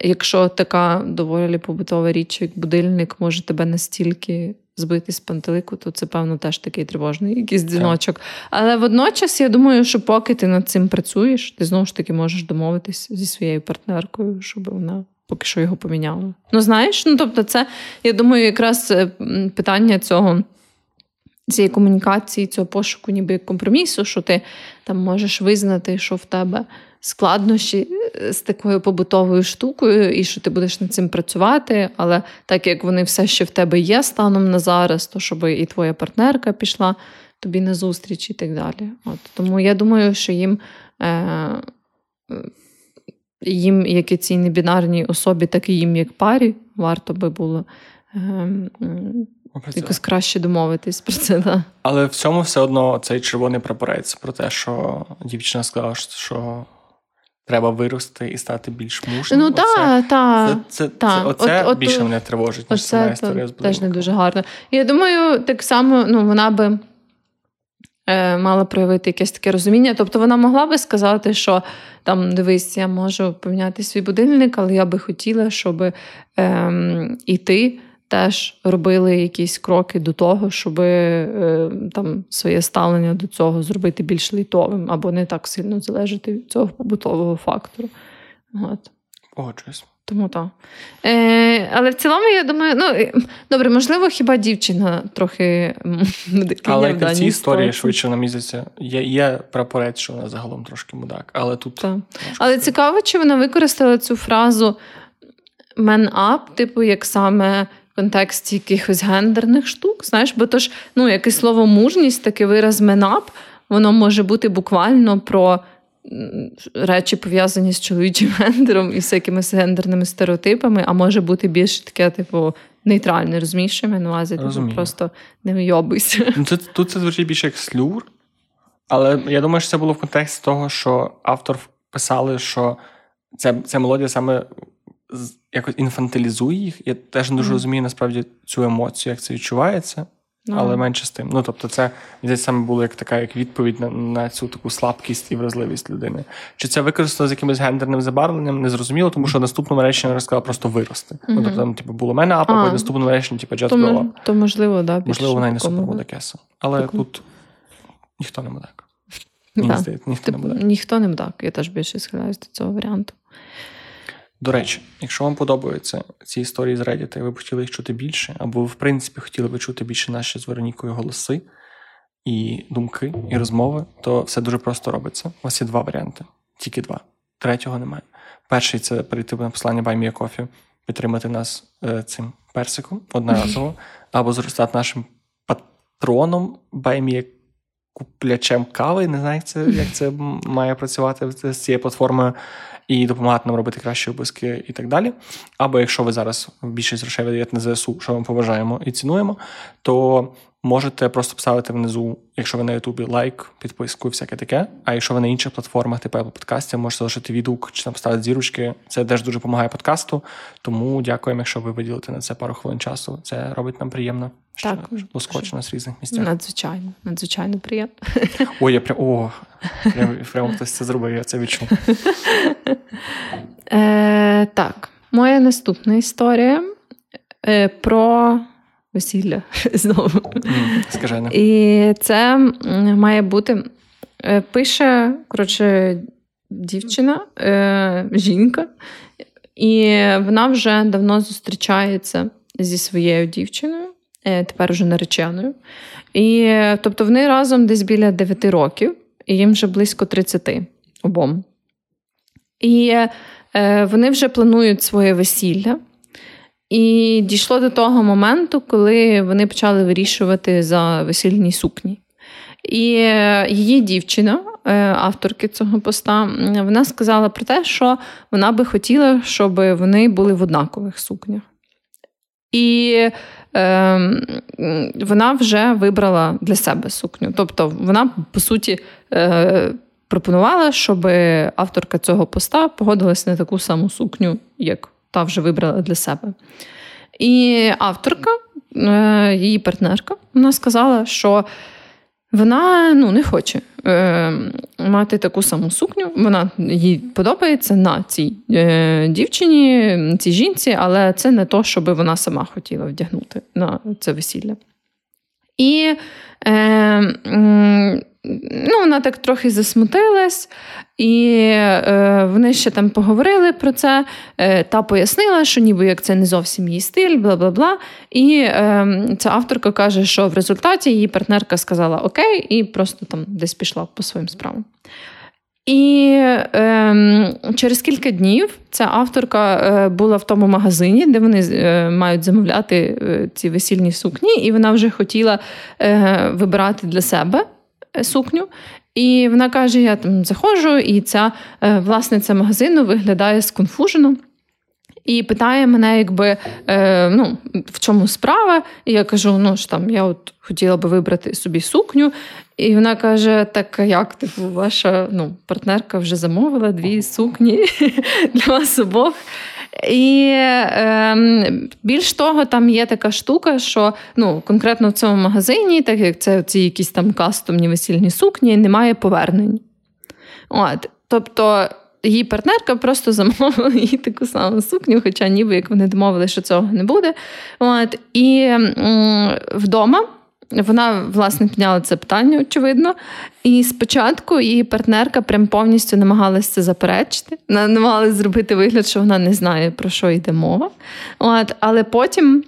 якщо така доволі побутова річ, як будильник, може тебе настільки збити з пантелику, то це, певно, теж такий тривожний якийсь дзвіночок. Але водночас я думаю, що поки ти над цим працюєш, ти знову ж таки можеш домовитись зі своєю партнеркою, щоб вона. Поки що його поміняла. Ну, знаєш, ну тобто, це, я думаю, якраз е, питання цього цієї комунікації, цього пошуку, ніби компромісу, що ти там можеш визнати, що в тебе складнощі е, з такою побутовою штукою, і що ти будеш над цим працювати. Але так як вони все ще в тебе є станом на зараз, то щоб і твоя партнерка пішла тобі на зустріч і так далі. От Тому я думаю, що їм. Е- їм, як і цій небінарній особі, так і їм, як парі, варто би було е, якось краще домовитись про це. Да. Але в цьому все одно цей червоний прапорець про те, що дівчина сказала, що треба вирости і стати більш мужним. Ну так, так. Це, це, та. це, оце от, більше от, мене тривожить, ніж сама історія з Теж не дуже гарно. Я думаю, так само ну, вона би. Е, мала проявити якесь таке розуміння. Тобто вона могла би сказати, що там дивись, я можу поміняти свій будильник, але я би хотіла, щоб ем, і ти теж робили якісь кроки до того, щоб е, там своє ставлення до цього зробити більш літовим, або не так сильно залежати від цього побутового фактору. От. Погоджуюсь. Тому так. Е, Але в цілому, я думаю, ну добре, можливо, хіба дівчина трохи Але в цій історії швидше на місяця є є прапорець, що вона загалом трошки мудак. Але тут. Так. Але цікаво, чи вона використала цю фразу man up, типу, як саме контексті якихось гендерних штук. Знаєш, бо то ж ну, якесь слово мужність, таке вираз up, воно може бути буквально про речі пов'язані з чоловічим гендером і всякими гендерними стереотипами, а може бути більш таке, типу, нейтральне, розумієш, що я на увазі? Типу, просто не вийобуйся. Ну, тут, тут це звучить більше як слюр, але я думаю, що це було в контексті того, що автор писали, що ця, ця мелодія саме якось інфантилізує їх. Я теж не дуже mm. розумію насправді цю емоцію, як це відчувається. Mm. Але менше з тим. Ну тобто, це десь саме було як така як відповідь на на цю таку слабкість і вразливість людини. Чи це використано з якимось гендерним забарвленням, не зрозуміло, тому що в наступному реченні вона сказала просто вирости. Mm-hmm. Ну, тобто, там, типу, було мене апа, а в наступному реченні, типу, grow up. То можливо, да, Можливо, вона й не буде кеса. Але Таку. тут ніхто не мудак. Здається, ніхто не мудак. Ніхто не мудак. Я теж більше схиляюсь до цього варіанту. До речі, якщо вам подобаються ці історії з Reddit, і ви б хотіли їх чути більше, або ви, в принципі, хотіли би чути більше наші з Веронікою голоси і думки, і розмови, то все дуже просто робиться. У вас є два варіанти, тільки два. Третього немає. Перший це перейти на послання Баймія Кофі, підтримати нас е, цим персиком одноразово, або зростати нашим патроном Баймія куплячем кави. Не знаю, як це як це має працювати з цією платформою і допомагати нам робити кращі випуски і так далі. Або якщо ви зараз більшість грошей видаєте на ЗСУ, що ми поважаємо і цінуємо, то можете просто поставити внизу, якщо ви на Ютубі лайк, підписку і всяке таке. А якщо ви на інших платформах, типу Apple подкастів, можете залишити відгук чи там ставити зірочки. Це теж дуже допомагає подкасту. Тому дякуємо, якщо ви виділите на це пару хвилин часу. Це робить нам приємно. Так, лоскоче нас в різних місцях. Надзвичайно, надзвичайно приємно. Ой, я прям о, прямо, прямо хтось це зробив, я це відчув. Е, Так, моя наступна історія е, про весілля знову. Скажи. І це має бути. Е, пише, коротше, дівчина, е, жінка, і вона вже давно зустрічається зі своєю дівчиною, е, тепер вже нареченою. І тобто вони разом десь біля 9 років, і їм вже близько 30 обом. І вони вже планують своє весілля. І дійшло до того моменту, коли вони почали вирішувати за весільні сукні. І е, її дівчина, е, авторки цього поста, вона сказала про те, що вона би хотіла, щоб вони були в однакових сукнях. І е, вона вже вибрала для себе сукню. Тобто, вона, по суті, е, пропонувала, щоб авторка цього поста погодилась на таку саму сукню, як та вже вибрала для себе. І авторка, е, її партнерка, вона сказала, що вона ну, не хоче е, мати таку саму сукню. Вона їй подобається на цій е, дівчині, цій жінці, але це не то, що вона сама хотіла вдягнути на це весілля. І е, ну, вона так трохи засмутилась, і е, вони ще там поговорили про це. Е, та пояснила, що ніби як це не зовсім її стиль, бла бла бла. І е, ця авторка каже, що в результаті її партнерка сказала Окей, і просто там десь пішла по своїм справам. І е, через кілька днів ця авторка е, була в тому магазині, де вони е, мають замовляти е, ці весільні сукні, і вона вже хотіла е, вибирати для себе сукню. І вона каже: Я там заходжу, і ця власниця магазину виглядає сконфужено. І питає мене, якби е, ну, в чому справа. І я кажу: ну ж там, я от хотіла би вибрати собі сукню. І вона каже: Так як типу, ваша ну, партнерка вже замовила дві сукні для вас обох. І е, більш того, там є така штука, що ну, конкретно в цьому магазині, так як це ці якісь там кастомні весільні сукні, немає повернень. От, Тобто її партнерка просто замовила їй таку саму сукню, хоча ніби як вони домовили, що цього не буде. От, І м, вдома. Вона, власне, підняла це питання, очевидно. І спочатку її партнерка прям повністю намагалася це заперечити, намагалася зробити вигляд, що вона не знає, про що йде мова. От, Але потім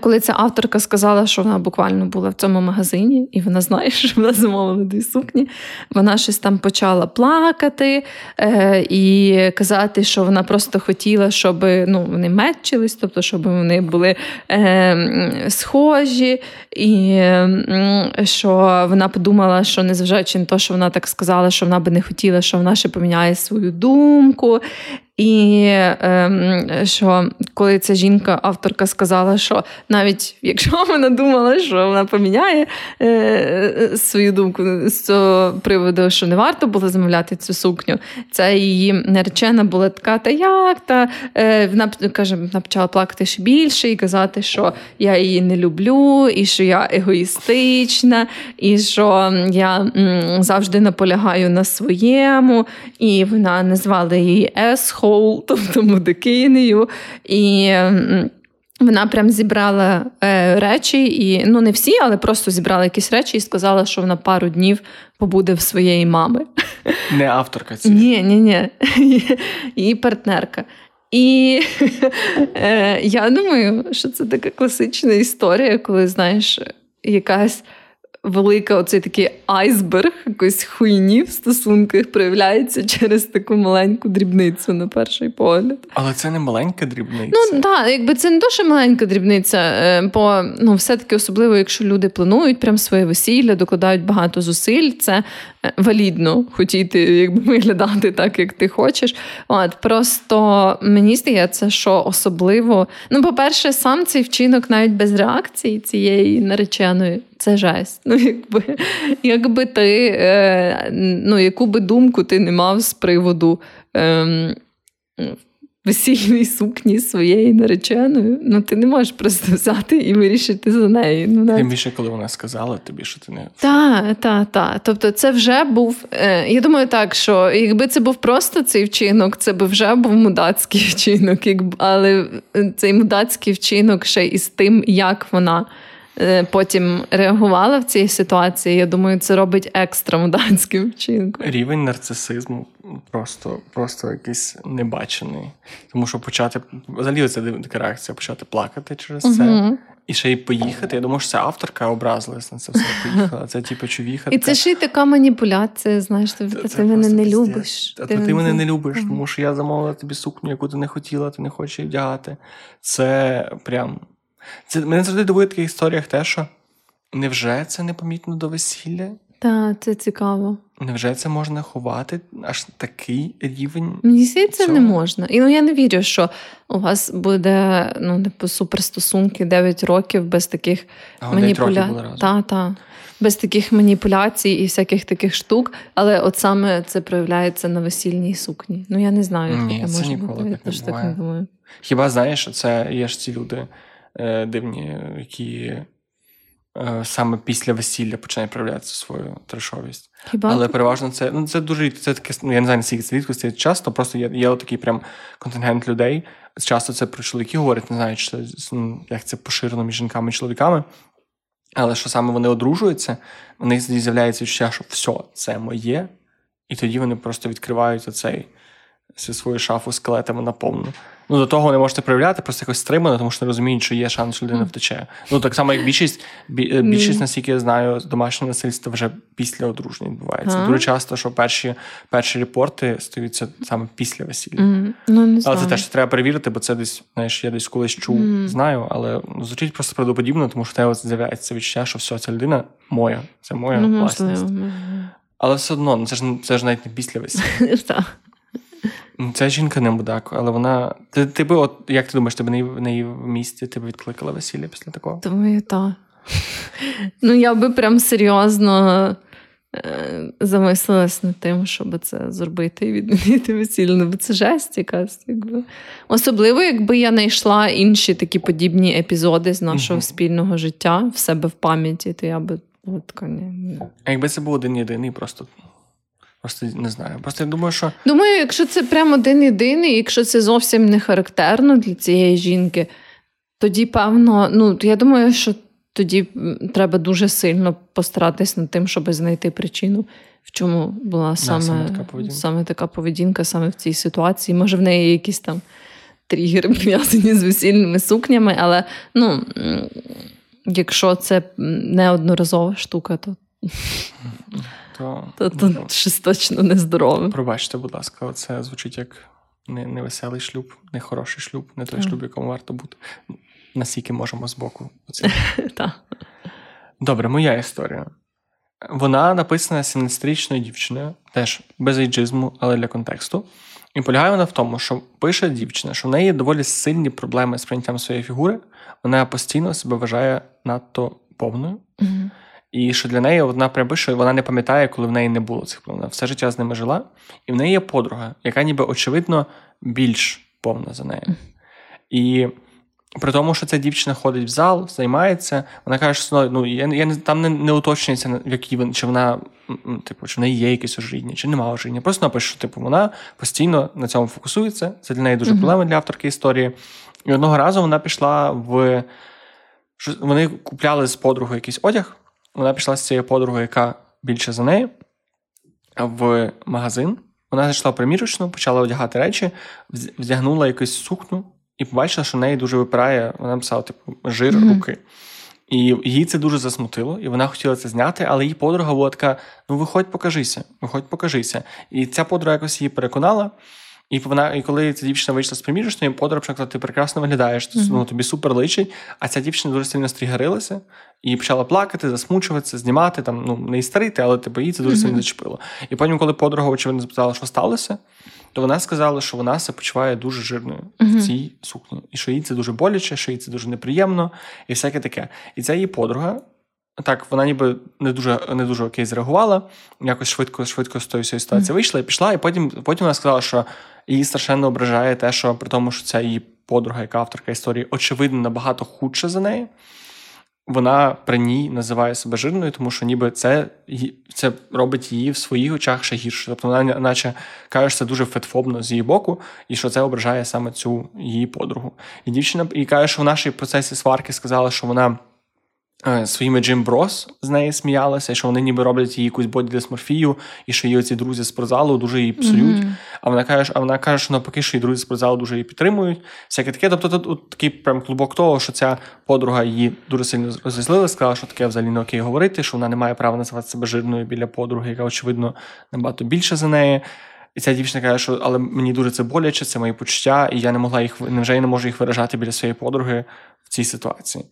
коли ця авторка сказала, що вона буквально була в цьому магазині, і вона знає, що вона замовила дві сукні, вона щось там почала плакати е, і казати, що вона просто хотіла, щоб ну, вони мечились, тобто, щоб вони були е, схожі, і е, що вона подумала, що незважаючи на те, що вона так сказала, що вона би не хотіла, що вона ще поміняє свою думку. І е, що коли ця жінка-авторка сказала, що навіть якщо вона думала, що вона поміняє е, свою думку з цього приводу, що не варто було замовляти цю сукню, це її наречена була така, та як? Та е, вона каже, вона почала плакати ще більше і казати, що я її не люблю, і що я егоїстична, і що я м, завжди наполягаю на своєму, і вона назвала її есхо хоул, тобто мудикинею. І вона прям зібрала е, речі, і ну не всі, але просто зібрала якісь речі і сказала, що вона пару днів побуде в своєї мами. Не авторка ці. Ні, ні, ні. Її партнерка. І е, я думаю, що це така класична історія, коли знаєш, якась велика оцей такий айсберг якоїсь хуйні в стосунках проявляється через таку маленьку дрібницю на перший погляд. Але це не маленька дрібниця. Ну так, якби це не то, що маленька дрібниця, е, бо ну, все-таки особливо, якщо люди планують прям своє весілля, докладають багато зусиль, це валідно хотіти якби виглядати так, як ти хочеш. От Просто мені здається, що особливо, ну, по-перше, сам цей вчинок навіть без реакції цієї нареченої це жесть. Ну, якби якби ти, е, ну, яку би думку ти не мав з приводу е, весільної сукні своєї нареченої, ну ти не можеш просто взяти і вирішити за неї. Ну, навіть... Тим більше, коли вона сказала тобі, що ти не. Так, так, так. Тобто, це вже був. Е, я думаю, так, що якби це був просто цей вчинок, це би вже був мудацький вчинок, якби, але цей мудацький вчинок ще із тим, як вона. Е, потім реагувала в цій ситуації. Я думаю, це робить екстра муданським вчинком. Рівень нарцисизму просто просто якийсь небачений. Тому що почати взагалі це така реакція почати плакати через це. Угу. І ще й поїхати. Я думаю, що це авторка образилась на це все поїхала. Це типу човіха. І це ж і така маніпуляція, знаєш, ти, це ти мене не любиш. Ти, ти мене не любиш, тому що я замовила тобі сукню, яку ти не хотіла, ти не хочеш її вдягати. Це прям це мене завжди дивує в таких історіях те, що невже це непомітно до весілля? Так, це цікаво. Невже це можна ховати аж такий рівень? Мені здається, не можна. І ну я не вірю, що у вас буде ну, типу, суперстосунки 9 років без таких маніпуляцій. Та, та. Без таких маніпуляцій і всяких таких штук, але от саме це проявляється на весільній сукні. Ну я не знаю, як Ні, це може ніколи бути. Так не, так не думаю. Хіба знаєш, це є ж ці люди. Е, дивні, які е, саме після весілля починає проявлятися свою трешовість. Хіба? Але переважно це ну, це дуже це таке, ну я не знаю, наскільки це рідко, це часто, просто є є такий прям контингент людей. Часто це про чоловіки говорять, не знаю, чи це, ну, як це поширено між жінками і чоловіками. Але що саме вони одружуються, у них з'являється відчуття, що все, це моє, і тоді вони просто відкривають оцей свою шафу скелетами наповну. Ну, до того не можете проявляти, просто якось стримано, тому що не розуміють, що є шанс, що людина втече. Ну, так само, як більшість, е, більшість, наскільки я знаю, домашнього насильства вже після одруження відбувається. А? Дуже часто, що перші перші репорти стаються саме після весілля. Mm. Ну, не але це теж треба перевірити, бо це десь, знаєш, я десь колись чув, mm. знаю, але звучить просто правдоподібно, тому що тебе з'являється відчуття, що все, ця людина моя, це моя ну, власність. Але все одно, ну це ж це ж навіть не після весілля. Ця жінка не мудак, але вона. Ти, ти би, от як ти думаєш, тебе в неї в місті ти б відкликала весілля після такого? Думаю, так. Ну, я би прям серйозно е, замислилась над тим, щоб це зробити і відмінити весілля. Ну, бо це жесть якась. Якби. Особливо, якби я знайшла інші такі подібні епізоди з нашого mm спільного життя в себе в пам'яті, то я би. От, не. А якби це був один єдиний, просто Просто не знаю. Просто я думаю, що. Думаю, якщо це прямо один єдиний, якщо це зовсім не характерно для цієї жінки, тоді, певно, ну я думаю, що тоді треба дуже сильно постаратись над тим, щоб знайти причину, в чому була саме, да, саме, така, поведінка. саме така поведінка, саме в цій ситуації. Може, в неї якісь там тригери пов'язані з весільними сукнями, але ну, якщо це неодноразова штука, то. То, то, то ну, щось точно нездорове. Пробачте, будь ласка, це звучить як не, не веселий шлюб, не хороший шлюб, не той шлюб, якому варто бути. Наскільки можемо збоку. Добре, моя історія. Вона написана 17-річною дівчиною, теж без ейджизму, але для контексту. І полягає вона в тому, що пише дівчина, що в неї доволі сильні проблеми з прийняттям своєї фігури. Вона постійно себе вважає надто повною. Mm-hmm. І що для неї вона прям пише, вона не пам'ятає, коли в неї не було цих проблем. Вона все життя з ними жила. І в неї є подруга, яка ніби очевидно більш повна за нею. І при тому, що ця дівчина ходить в зал, займається, вона каже, що ну, я, я там не, не уточнюється, в якій вона, чи вона, типу, чи в неї є якесь ожиріння, чи немає ожиріння. Просто напише, що типу, вона постійно на цьому фокусується. Це для неї дуже проблема для авторки історії. І одного разу вона пішла в. Вони купляли з подругою якийсь одяг. Вона пішла з цією подругою, яка більше за неї, в магазин. Вона зайшла в примірочну, почала одягати речі, вдягнула якусь сукню і побачила, що в неї дуже випирає, вона писала, типу, жир mm-hmm. руки. І її це дуже засмутило, і вона хотіла це зняти, але її подруга була така: ну виходь, покажися, виходь, покажися. І ця подруга якось її переконала. І вона, і коли ця дівчина вийшла з примірочної, подруга сказала, ти прекрасно виглядаєш, mm-hmm. ну, тобі супер личить. А ця дівчина дуже сильно стрігарилася і почала плакати, засмучуватися, знімати там, ну не істерити, але типу, її це дуже сильно зачепило. І потім, коли подруга очевидно запитала, що сталося, то вона сказала, що вона себе почуває дуже жирною в цій сукні, і що їй це дуже боляче, що їй це дуже неприємно, і всяке таке. І ця її подруга. Так, вона ніби не дуже не дуже окей зреагувала, якось швидко швидко з тої ситуації mm-hmm. вийшла і пішла. І потім потім вона сказала, що її страшенно ображає те, що при тому, що ця її подруга, яка авторка історії, очевидно, набагато худша за неї. Вона при ній називає себе жирною, тому що ніби це це робить її в своїх очах ще гірше. Тобто вона, наче каже, що це дуже фетфобно з її боку, і що це ображає саме цю її подругу. І дівчина і каже, що в нашій процесі сварки сказала, що вона. Е, своїми Джим Брос з неї сміялися, що вони ніби роблять їй якусь бодідисморфію, і що її оці друзі з спортзалу дуже її псують. Mm-hmm. А вона каже, а вона каже, що навпаки, що її друзі з спортзалу дуже її підтримують. Всяке таке. Тобто тут от, такий прям клубок того, що ця подруга її дуже сильно розізлила, сказала, що таке взагалі не окей говорити, що вона не має права називати себе жирною біля подруги, яка, очевидно, набагато більше за неї. І ця дівчина каже, що але мені дуже це боляче, це мої почуття, і я не могла їх невже я не можу їх виражати біля своєї подруги в цій ситуації.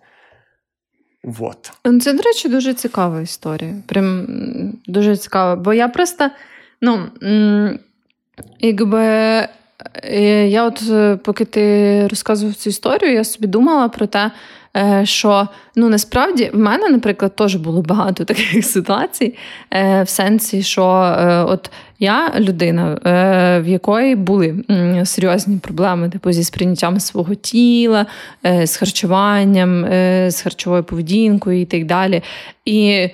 Вот. Ну, це, до речі, дуже цікава історія. Прям дуже цікава. Бо я просто, ну, якби. Е, я от е, поки ти розказував цю історію, я собі думала про те, що ну насправді в мене, наприклад, теж було багато таких ситуацій, е, в сенсі, що е, от я людина, в якої були серйозні проблеми типу, зі сприйняттям свого тіла, з харчуванням, з харчовою поведінкою і так далі. І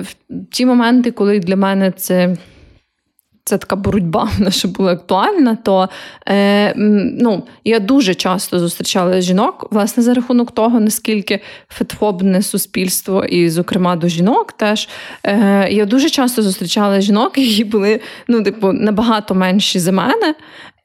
в ті моменти, коли для мене це це така боротьба, наша була актуальна, то е, ну, я дуже часто зустрічала жінок, власне, за рахунок того, наскільки фетфобне суспільство, і, зокрема, до жінок теж. Е, Я дуже часто зустрічала жінок, які були ну, типу, набагато менші за мене.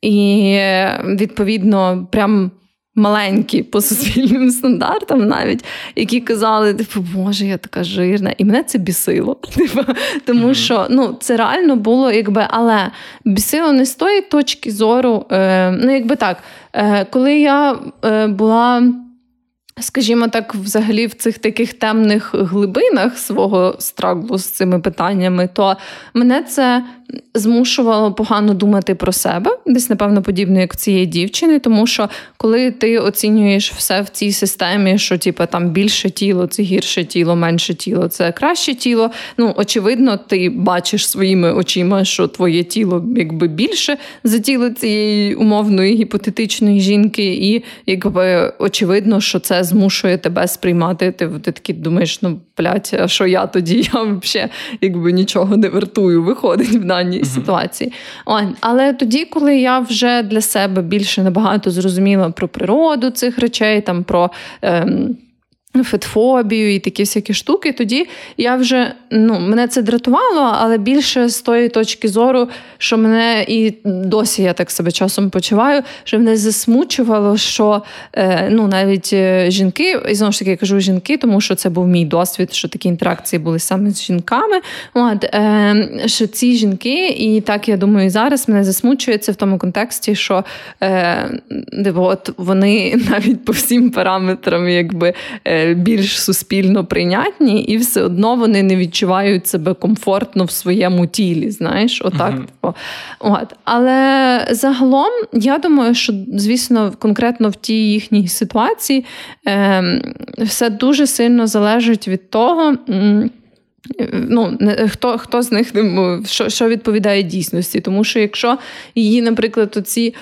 І відповідно, прям маленькі по суспільним стандартам, навіть які казали, типу, Боже, я така жирна, і мене це бісило. Типу, тому mm-hmm. що ну, це реально було, якби, але бісило не з тої точки зору. Е, Ну, якби так, е, коли я е, була. Скажімо так, взагалі в цих таких темних глибинах свого страглу з цими питаннями, то мене це змушувало погано думати про себе, десь, напевно, подібно, як цієї дівчини, тому що коли ти оцінюєш все в цій системі, що типу, там більше тіло, це гірше тіло, менше тіло, це краще тіло. Ну, очевидно, ти бачиш своїми очима, що твоє тіло якби більше за тіло цієї умовної гіпотетичної жінки, і якби очевидно, що це змушує тебе сприймати. Ти ти такий думаєш, ну блядь, а що я тоді? Я взагалі якби нічого не вартую, виходить в даній mm-hmm. ситуації. О, але тоді, коли я вже для себе більше набагато зрозуміла про природу цих речей, там про. Ем, фетфобію і такі всякі штуки, тоді я вже ну, мене це дратувало, але більше з тої точки зору, що мене і досі я так себе часом почуваю, що мене засмучувало, що е, ну, навіть е, жінки, і знову ж таки я кажу жінки, тому що це був мій досвід, що такі інтеракції були саме з жінками. От, е, Що ці жінки, і так я думаю, і зараз мене засмучується в тому контексті, що е, от вони навіть по всім параметрам, якби. Е, більш суспільно прийнятні, і все одно вони не відчувають себе комфортно в своєму тілі. Знаєш, отак. Mm-hmm. От. Але загалом, я думаю, що, звісно, конкретно в тій їхній ситуації е, все дуже сильно залежить від того. Ну, Хто хто з них що що відповідає дійсності? Тому що якщо її, наприклад, оці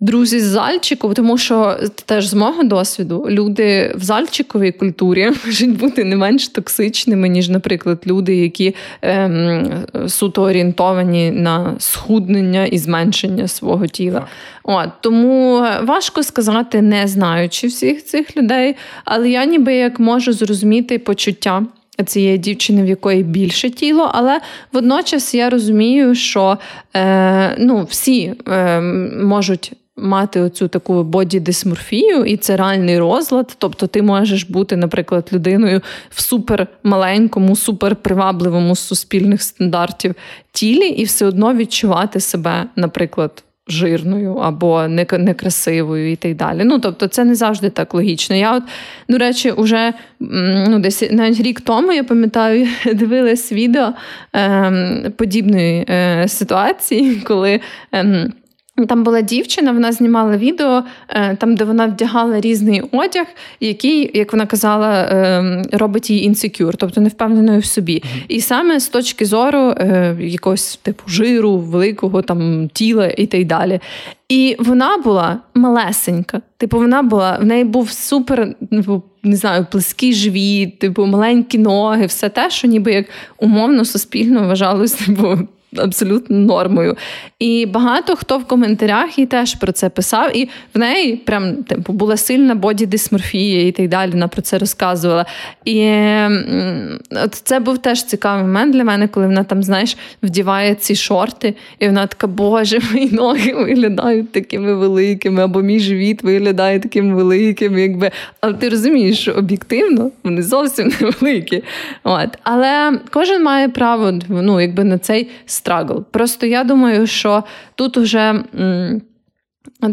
Друзі з Зальчику, тому що теж з мого досвіду люди в зальчиковій культурі можуть бути не менш токсичними, ніж, наприклад, люди, які ем, суто орієнтовані на схуднення і зменшення свого тіла. От, Тому важко сказати, не знаючи всіх цих людей, але я ніби як можу зрозуміти почуття. Цієї дівчини, в якої більше тіло, але водночас я розумію, що е, ну, всі е, можуть мати оцю таку боді-дисморфію, і це реальний розлад. Тобто ти можеш бути, наприклад, людиною в супермаленькому, суперпривабливому з суспільних стандартів тілі, і все одно відчувати себе, наприклад. Жирною або некрасивою і так далі. Ну, тобто, це не завжди так логічно. Я, от, до речі, уже ну, десь навіть рік тому я пам'ятаю, дивилась відео е, подібної е, ситуації, коли. Е, там була дівчина, вона знімала відео, е, там, де вона вдягала різний одяг, який, як вона казала, ем, робить її інсекюр, тобто невпевненою в собі. Mm-hmm. І саме з точки зору е, якогось типу жиру, великого там тіла і так далі. І вона була малесенька. Типу, вона була, в неї був супер, типу, не знаю, плеский живіт, типу, маленькі ноги, все те, що ніби як умовно суспільно вважалось, типу абсолютно нормою. І багато хто в коментарях і теж про це писав, і в неї прям типу, була сильна боді-дисморфія і так далі. Вона про це розказувала. І от це був теж цікавий момент для мене, коли вона там, знаєш, вдіває ці шорти, і вона така, Боже, мої ноги виглядають такими великими, або мій живіт виглядає таким великим, якби. Але ти розумієш, що об'єктивно вони зовсім невеликі. От. Але кожен має право ну, якби на цей страгл. Просто я думаю, що тут уже.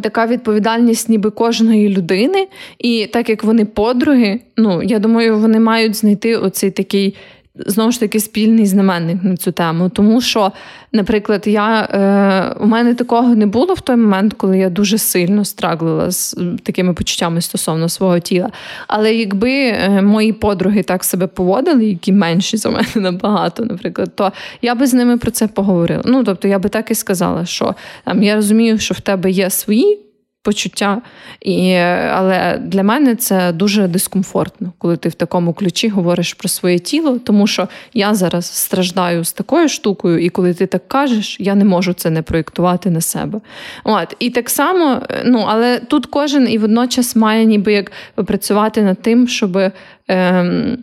Така відповідальність, ніби кожної людини, і так як вони подруги, ну я думаю, вони мають знайти оцей такий знову ж таки спільний знаменник на цю тему. Тому що, наприклад, я, е, у мене такого не було в той момент, коли я дуже сильно страглила з такими почуттями стосовно свого тіла. Але якби е, мої подруги так себе поводили, які менші за мене набагато, наприклад, то я би з ними про це поговорила. Ну тобто, я би так і сказала, що там я розумію, що в тебе є свої почуття. І, Але для мене це дуже дискомфортно, коли ти в такому ключі говориш про своє тіло, тому що я зараз страждаю з такою штукою, і коли ти так кажеш, я не можу це не проєктувати на себе. От. І так само, ну, але тут кожен і водночас має ніби як працювати над тим, щоб. Ем,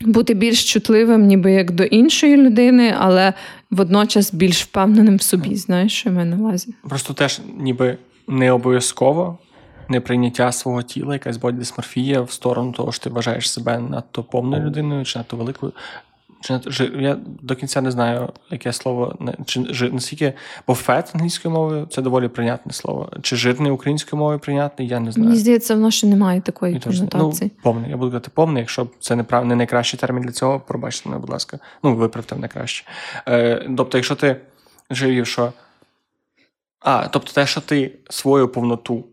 бути більш чутливим, ніби як до іншої людини, але водночас більш впевненим в собі. Знаєш, що я маю на увазі? Просто теж, ніби не обов'язково неприйняття свого тіла, якась бодідисморфія в сторону того, що ти вважаєш себе надто повною людиною чи надто великою. Чи надто, Я до кінця не знаю, яке слово чи жир, наскільки, бо фет англійською мовою це доволі прийнятне слово. Чи жирний українською мовою прийнятний, я не знаю. Мені здається, воно ще немає такої конотації. Ну, повний. Я буду казати повний, якщо це не прав... не найкращий термін для цього, пробачте мене, будь ласка. Ну, виправте мене краще. Е, Тобто, якщо ти живів, що а, тобто те, що ти свою повноту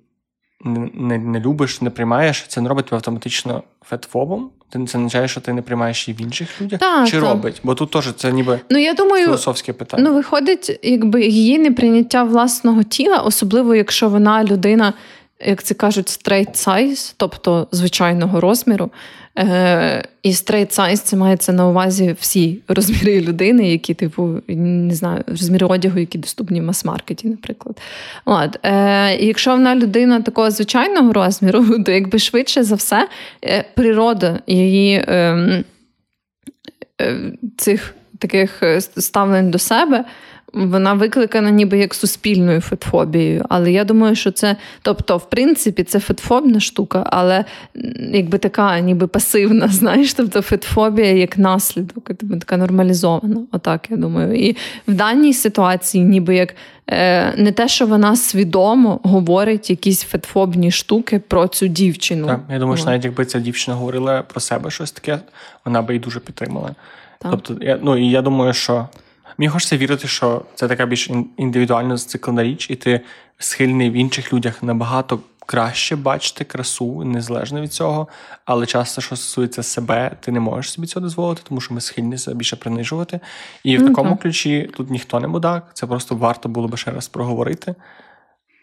не не, не любиш, не приймаєш, це не робить тебе автоматично фетфобом? Це означає, що ти не приймаєш її в інших людях? Так, Чи так. робить? Бо тут теж це ніби ну, я думаю, філософське питання. Ну, виходить, якби її неприйняття власного тіла, особливо якщо вона людина як це кажуть, straight size, тобто звичайного розміру. Е, І straight size це мається на увазі всі розміри людини, які, типу, не знаю, розміри одягу, які доступні в мас-маркеті, наприклад. От. Е, якщо вона людина такого звичайного розміру, то якби швидше за все, е, природа її е, е, цих таких е, ставлень до себе вона викликана ніби як суспільною фетфобією. Але я думаю, що це, тобто, в принципі, це фетфобна штука, але якби така, ніби пасивна, знаєш, тобто фетфобія як наслідок, тобто така нормалізована. Отак, я думаю. І в даній ситуації, ніби як е, не те, що вона свідомо говорить якісь фетфобні штуки про цю дівчину. Так, Я думаю, що навіть якби ця дівчина говорила про себе щось таке, вона би її дуже підтримала. Так. Тобто, я, ну і я думаю, що Мені хочеться вірити, що це така більш індивідуально зациклена річ, і ти схильний в інших людях набагато краще бачити красу, незалежно від цього. Але часто, що стосується себе, ти не можеш собі цього дозволити, тому що ми схильні себе більше принижувати. І в mm-hmm. такому ключі тут ніхто не мудак, це просто варто було би ще раз проговорити.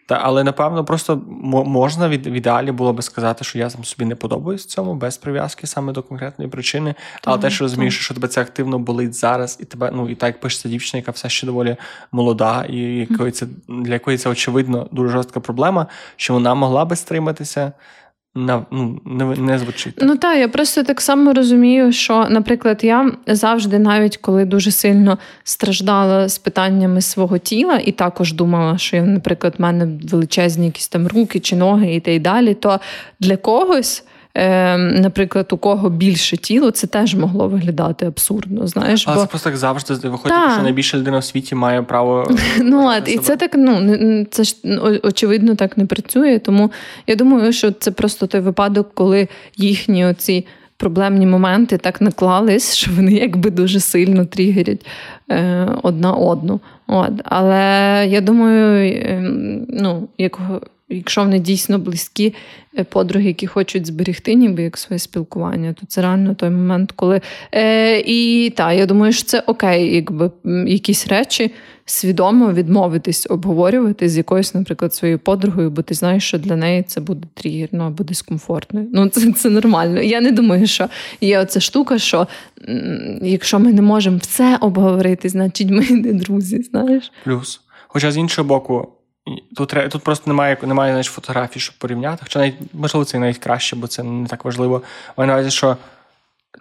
Та, але напевно просто можна від в ідеалі було би сказати, що я сам собі не подобаюсь цьому без прив'язки саме до конкретної причини. Тому, але теж розумієш, що тебе це активно болить зараз, і тебе ну і так як пишеться дівчина, яка все ще доволі молода, і якої це для якої це очевидно дуже жорстка проблема, що вона могла би стриматися на, ну, не, не звучить. Ну так, я просто так само розумію, що, наприклад, я завжди, навіть коли дуже сильно страждала з питаннями свого тіла, і також думала, що я, наприклад, в мене величезні якісь там руки чи ноги і те й далі, то для когось е, наприклад, у кого більше тіло, це теж могло виглядати абсурдно. знаєш. Але бо... це просто так завжди виходить, так. що найбільша людина в світі має право. Ну, от, І це так, ну це ж очевидно так не працює. Тому я думаю, що це просто той випадок, коли їхні оці. Проблемні моменти так наклались, що вони якби дуже сильно тригерять е, одна одну. От. Але я думаю, е, ну, як якщо вони дійсно близькі е, подруги, які хочуть зберегти, ніби як своє спілкування, то це реально той момент, коли. Е, І так, я думаю, що це окей, якби якісь речі свідомо відмовитись обговорювати з якоюсь, наприклад, своєю подругою, бо ти знаєш, що для неї це буде тригерно або дискомфортно. Ну, це це нормально. Я не думаю, що є оця штука, що якщо ми не можемо все обговорити, значить ми не друзі. знаєш. Плюс. Хоча з іншого боку. Тут тут просто немає немає знаєш, фотографій, щоб порівняти. Хоча навіть можливо це навіть краще, бо це не так важливо. Маю на увазі, що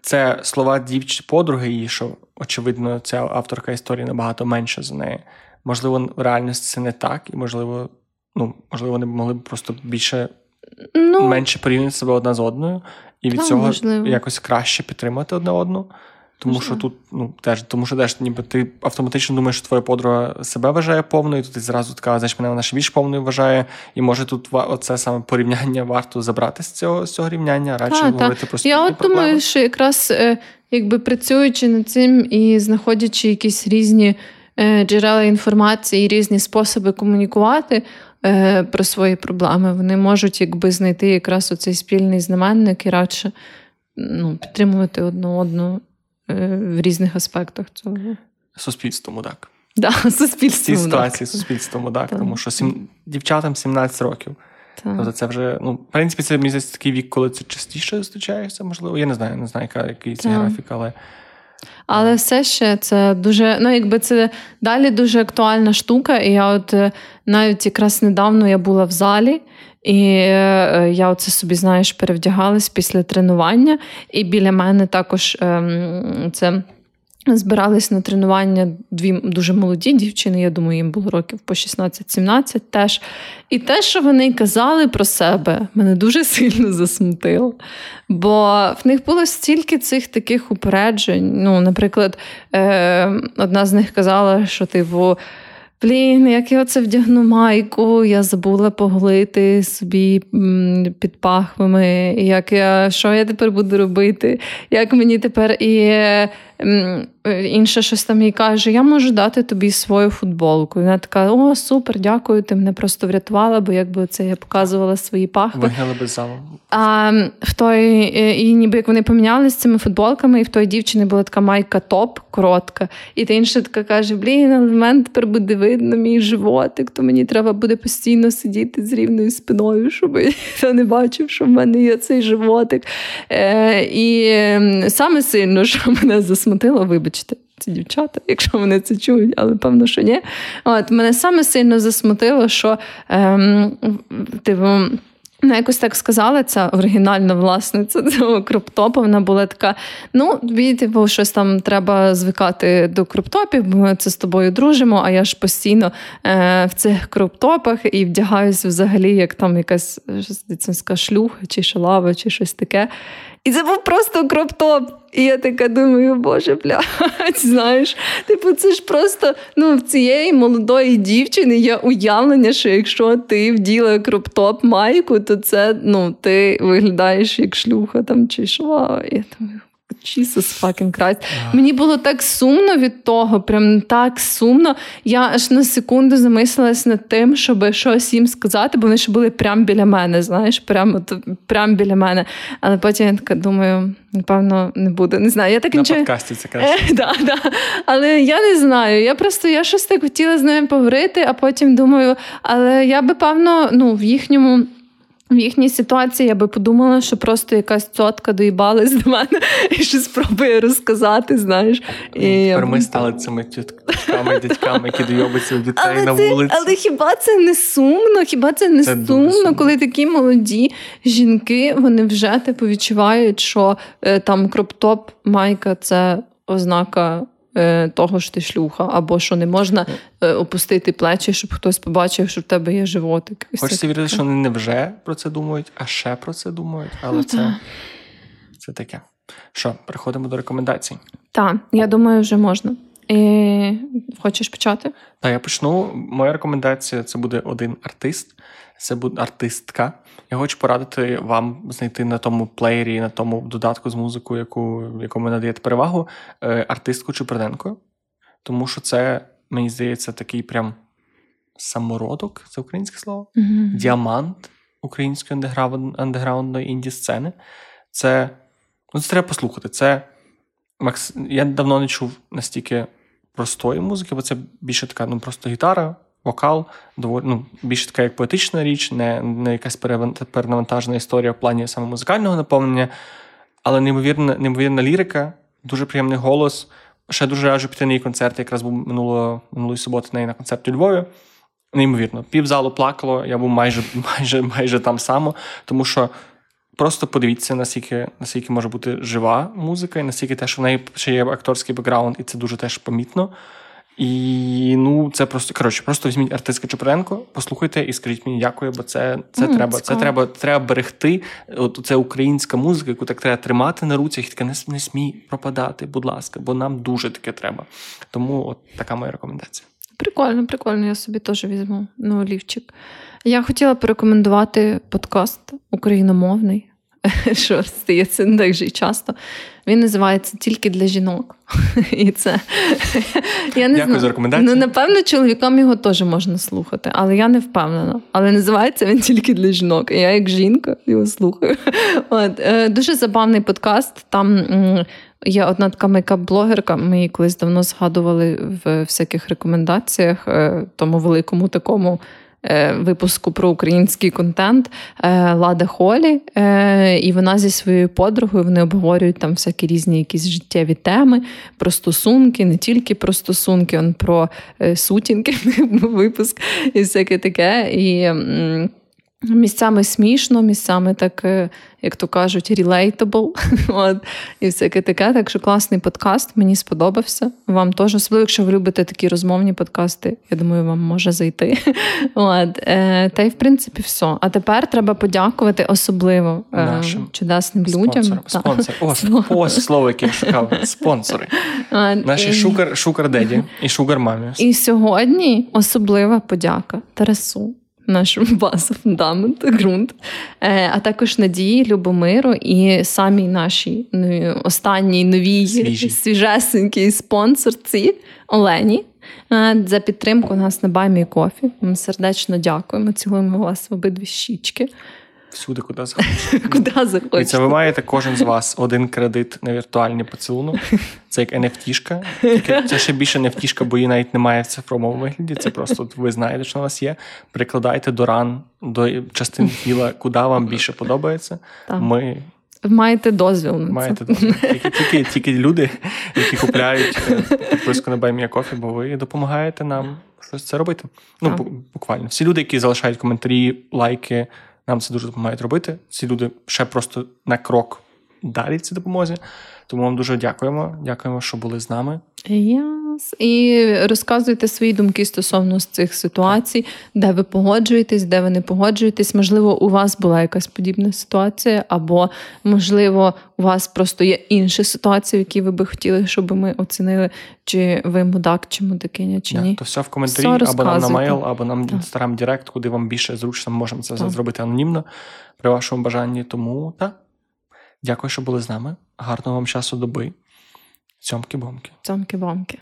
це слова дівчини подруги, і що, очевидно, ця авторка історії набагато менша за неї. Можливо, в реальності це не так, і можливо, ну, можливо, вони могли б просто більше ну, менше порівняти себе одна з одною, і від цього можливо. якось краще підтримати одне одну. Тому Можливо. що тут, ну теж, тому що теж ніби ти автоматично думаєш, що твоя подруга себе вважає повною, то ти зразу така, знаєш, мене вона ще більш повною вважає. І може тут оце саме порівняння варто забрати з цього з цього рівняння, радше та, говорити про Я от проблеми. думаю, що якраз е, якби працюючи над цим і знаходячи якісь різні е, джерела інформації, різні способи комунікувати. Е, про свої проблеми вони можуть якби знайти якраз оцей спільний знаменник і радше ну, підтримувати одну одну в різних аспектах цього. Суспільством, так. Да, суспільством, ситуації суспільством, так. Тому що сім... дівчатам 17 років. Так. Тобто це вже, ну, в принципі, це місяць такий вік, коли це частіше зустрічається, можливо. Я не знаю, не знаю, яка, який це графік, але. Але все ще це дуже, ну якби це далі дуже актуальна штука. І я от е, навіть якраз недавно я була в залі, і е, я оце собі, знаєш, перевдягалась після тренування, і біля мене також ем, це. Збирались на тренування дві дуже молоді дівчини, я думаю, їм було років по 16-17 теж. І те, що вони казали про себе, мене дуже сильно засмутило. Бо в них було стільки цих таких упереджень. Ну, Наприклад, е, одна з них казала, що типу. Блін, як я оце вдягну майку, я забула поглити собі під пахвами, як я, що я тепер буду робити, як мені тепер і інша щось там їй каже: Я можу дати тобі свою футболку. І вона така: О, супер, дякую, ти мене просто врятувала, бо якби це я показувала свої пахви. Вигнали без залу. А в той, і ніби як вони помінялися цими футболками, і в той дівчини була така майка топ, коротка. І та інша така каже: Блін, але в мене тепер буде видно мій животик, то мені треба буде постійно сидіти з рівною спиною, щоб я не бачив, що в мене є цей животик. Е, І саме сильно, що мене засмутило, вибачте. Ці дівчата, якщо вони це чують, але певно, що ні. От мене саме сильно засмутило, що ем, типу, вона якось так сказала, ця оригінальна власниця цього кроптопа. Вона була така: ну, бо щось там треба звикати до кроптопів, бо ми це з тобою дружимо, а я ж постійно е, в цих кроптопах і вдягаюся взагалі, як там якась шлюха, чи шалава, чи щось таке. І це був просто кроптоп. І я така думаю, боже, блядь, знаєш, типу, це ж просто ну, в цієї молодої дівчини є уявлення, що якщо ти вділа кроптоп майку, то це ну, ти виглядаєш як шлюха там чи шва. Я думаю, Jesus fucking Christ. Мені було так сумно від того, прям так сумно. Я аж на секунду замислилась над тим, щоб щось їм сказати, бо вони ж були прямо біля мене, знаєш, прямо прям біля мене. Але потім я така думаю, напевно, не буде. Не знаю. Я так На нічого... подкасті це краще. Е, да, да. Але я не знаю. Я просто я щось так хотіла з ними поговорити, а потім думаю, але я би певно ну, в їхньому. В їхній ситуації я би подумала, що просто якась цотка доїбалась до мене і щось спробує розказати, знаєш. І Тепер ми стали цими тітками, дядьками, які дойобуться дітей але на вулиці. Але хіба це не сумно? Хіба це не це сумно, сумно, коли такі молоді жінки вони вже типу відчувають, що е, там кроптоп майка це ознака того що ти шлюха, або що не можна е, опустити плечі, щоб хтось побачив, що в тебе є животик. Хочеться вірити, що вони не вже про це думають, а ще про це думають. Але ну, це, це таке. Що, переходимо до рекомендацій? Так, я думаю, вже можна. І... Хочеш почати? Так, я почну. Моя рекомендація це буде один артист це буде артистка. Я хочу порадити вам знайти на тому плеєрі, на тому додатку з музикою, яку якому надаєте перевагу, е, артистку Чуприненко. Тому що це, мені здається, такий прям самородок, це українське слово, mm-hmm. діамант української андеграундної інді сцени. Це ну, це треба послухати. Це. Я давно не чув настільки простої музики, бо це більше така ну, просто гітара вокал доволі ну, більш така як поетична річ, не не якась перенавантажена історія в плані саме музикального наповнення, але неймовірна неймовірна лірика, дуже приємний голос. Ще дуже раджу піти на її концерт. Якраз був минуло, минулої суботи неї на концерті у Львові. Неймовірно, півзалу плакало, я був майже майже, майже там само, тому що просто подивіться, наскільки наскільки може бути жива музика, і наскільки теж в неї ще є акторський бекграунд, і це дуже теж помітно. І ну це просто коротше, просто візьміть артистка Чупренко, послухайте і скажіть мені дякую, бо це це mm, треба. Це треба треба берегти. От це українська музика, яку так треба тримати на руцях і таке не, не смій пропадати, будь ласка, бо нам дуже таке треба. Тому от така моя рекомендація. Прикольно, прикольно. Я собі теж візьму на олівчик. Я хотіла порекомендувати подкаст україномовний. що стається не так же і часто. Він називається тільки для жінок. І це я не Дякую знаю. за рекомендацію. Ну, напевно, чоловікам його теж можна слухати, але я не впевнена. Але називається він тільки для жінок. І я, як жінка, його слухаю. От. Е, дуже забавний подкаст. Там є одна така мейкап-блогерка. Ми її колись давно згадували в всяких рекомендаціях, е, тому великому такому. Е, випуску про український контент е, Лада Холі, е, і вона зі своєю подругою вони обговорюють там всякі різні якісь життєві теми про стосунки, не тільки про стосунки, он про сутінки, випуск і всяке таке. І Місцями смішно, місцями так, е, як то кажуть, relatable. От, І всяке таке. Так що класний подкаст, мені сподобався. Вам теж, особливо, якщо ви любите такі розмовні подкасти, я думаю, вам може зайти. От, е, Та й в принципі все. А тепер треба подякувати особливо е, Нашим чудесним людям. Спонсор. Ось слово, яке я шукав. Спонсори. От, Наші шукар, шукар деді і шукар мамі. І сьогодні особлива подяка Тарасу наш база, фундамент, ґрунт, е, а також Надії, Любомиру і самій нашій ну, останній новій Свіжі. свіжесенькій спонсорці Олені. е, За підтримку нас на Баймі Кофі. Ми сердечно дякуємо. Цілуємо вас в обидві щічки. Всюди, куди захочете. Куди І це захочете. ви маєте кожен з вас один кредит на віртуальний поцілунок. Це як NFT-шка. Це ще більше NFT-шка, бо її навіть немає в цифровому вигляді. Це просто ви знаєте, що у вас є. Прикладайте до ран, до частин тіла, куди вам більше подобається. Ми Ви маєте дозвіл на це. маєте тільки, тільки, тільки люди, які купляють е, підписку на Баймія Кофі, бо ви допомагаєте нам щось це робити. Ну, Так. буквально. Всі люди, які залишають коментарі, лайки, нам це дуже допомагають робити. Ці люди ще просто на крок далі в цій допомозі. Тому вам дуже дякуємо. Дякуємо, що були з нами. Yes. І розказуйте свої думки стосовно цих ситуацій, де ви погоджуєтесь, де ви не погоджуєтесь. Можливо, у вас була якась подібна ситуація, або можливо, у вас просто є інші ситуації, в які ви би хотіли, щоб ми оцінили, чи ви мудак, чи мудакиня, чи ні. То все в коментарі, Все або нам на мейл, або нам Так. інстаграм Direct, куди вам більше зручно, можемо це Так. зробити анонімно при вашому бажанні. Тому так. Дякую, що були з нами. Гарного вам часу доби. Ciomki-bomki. Ciomki-bomki.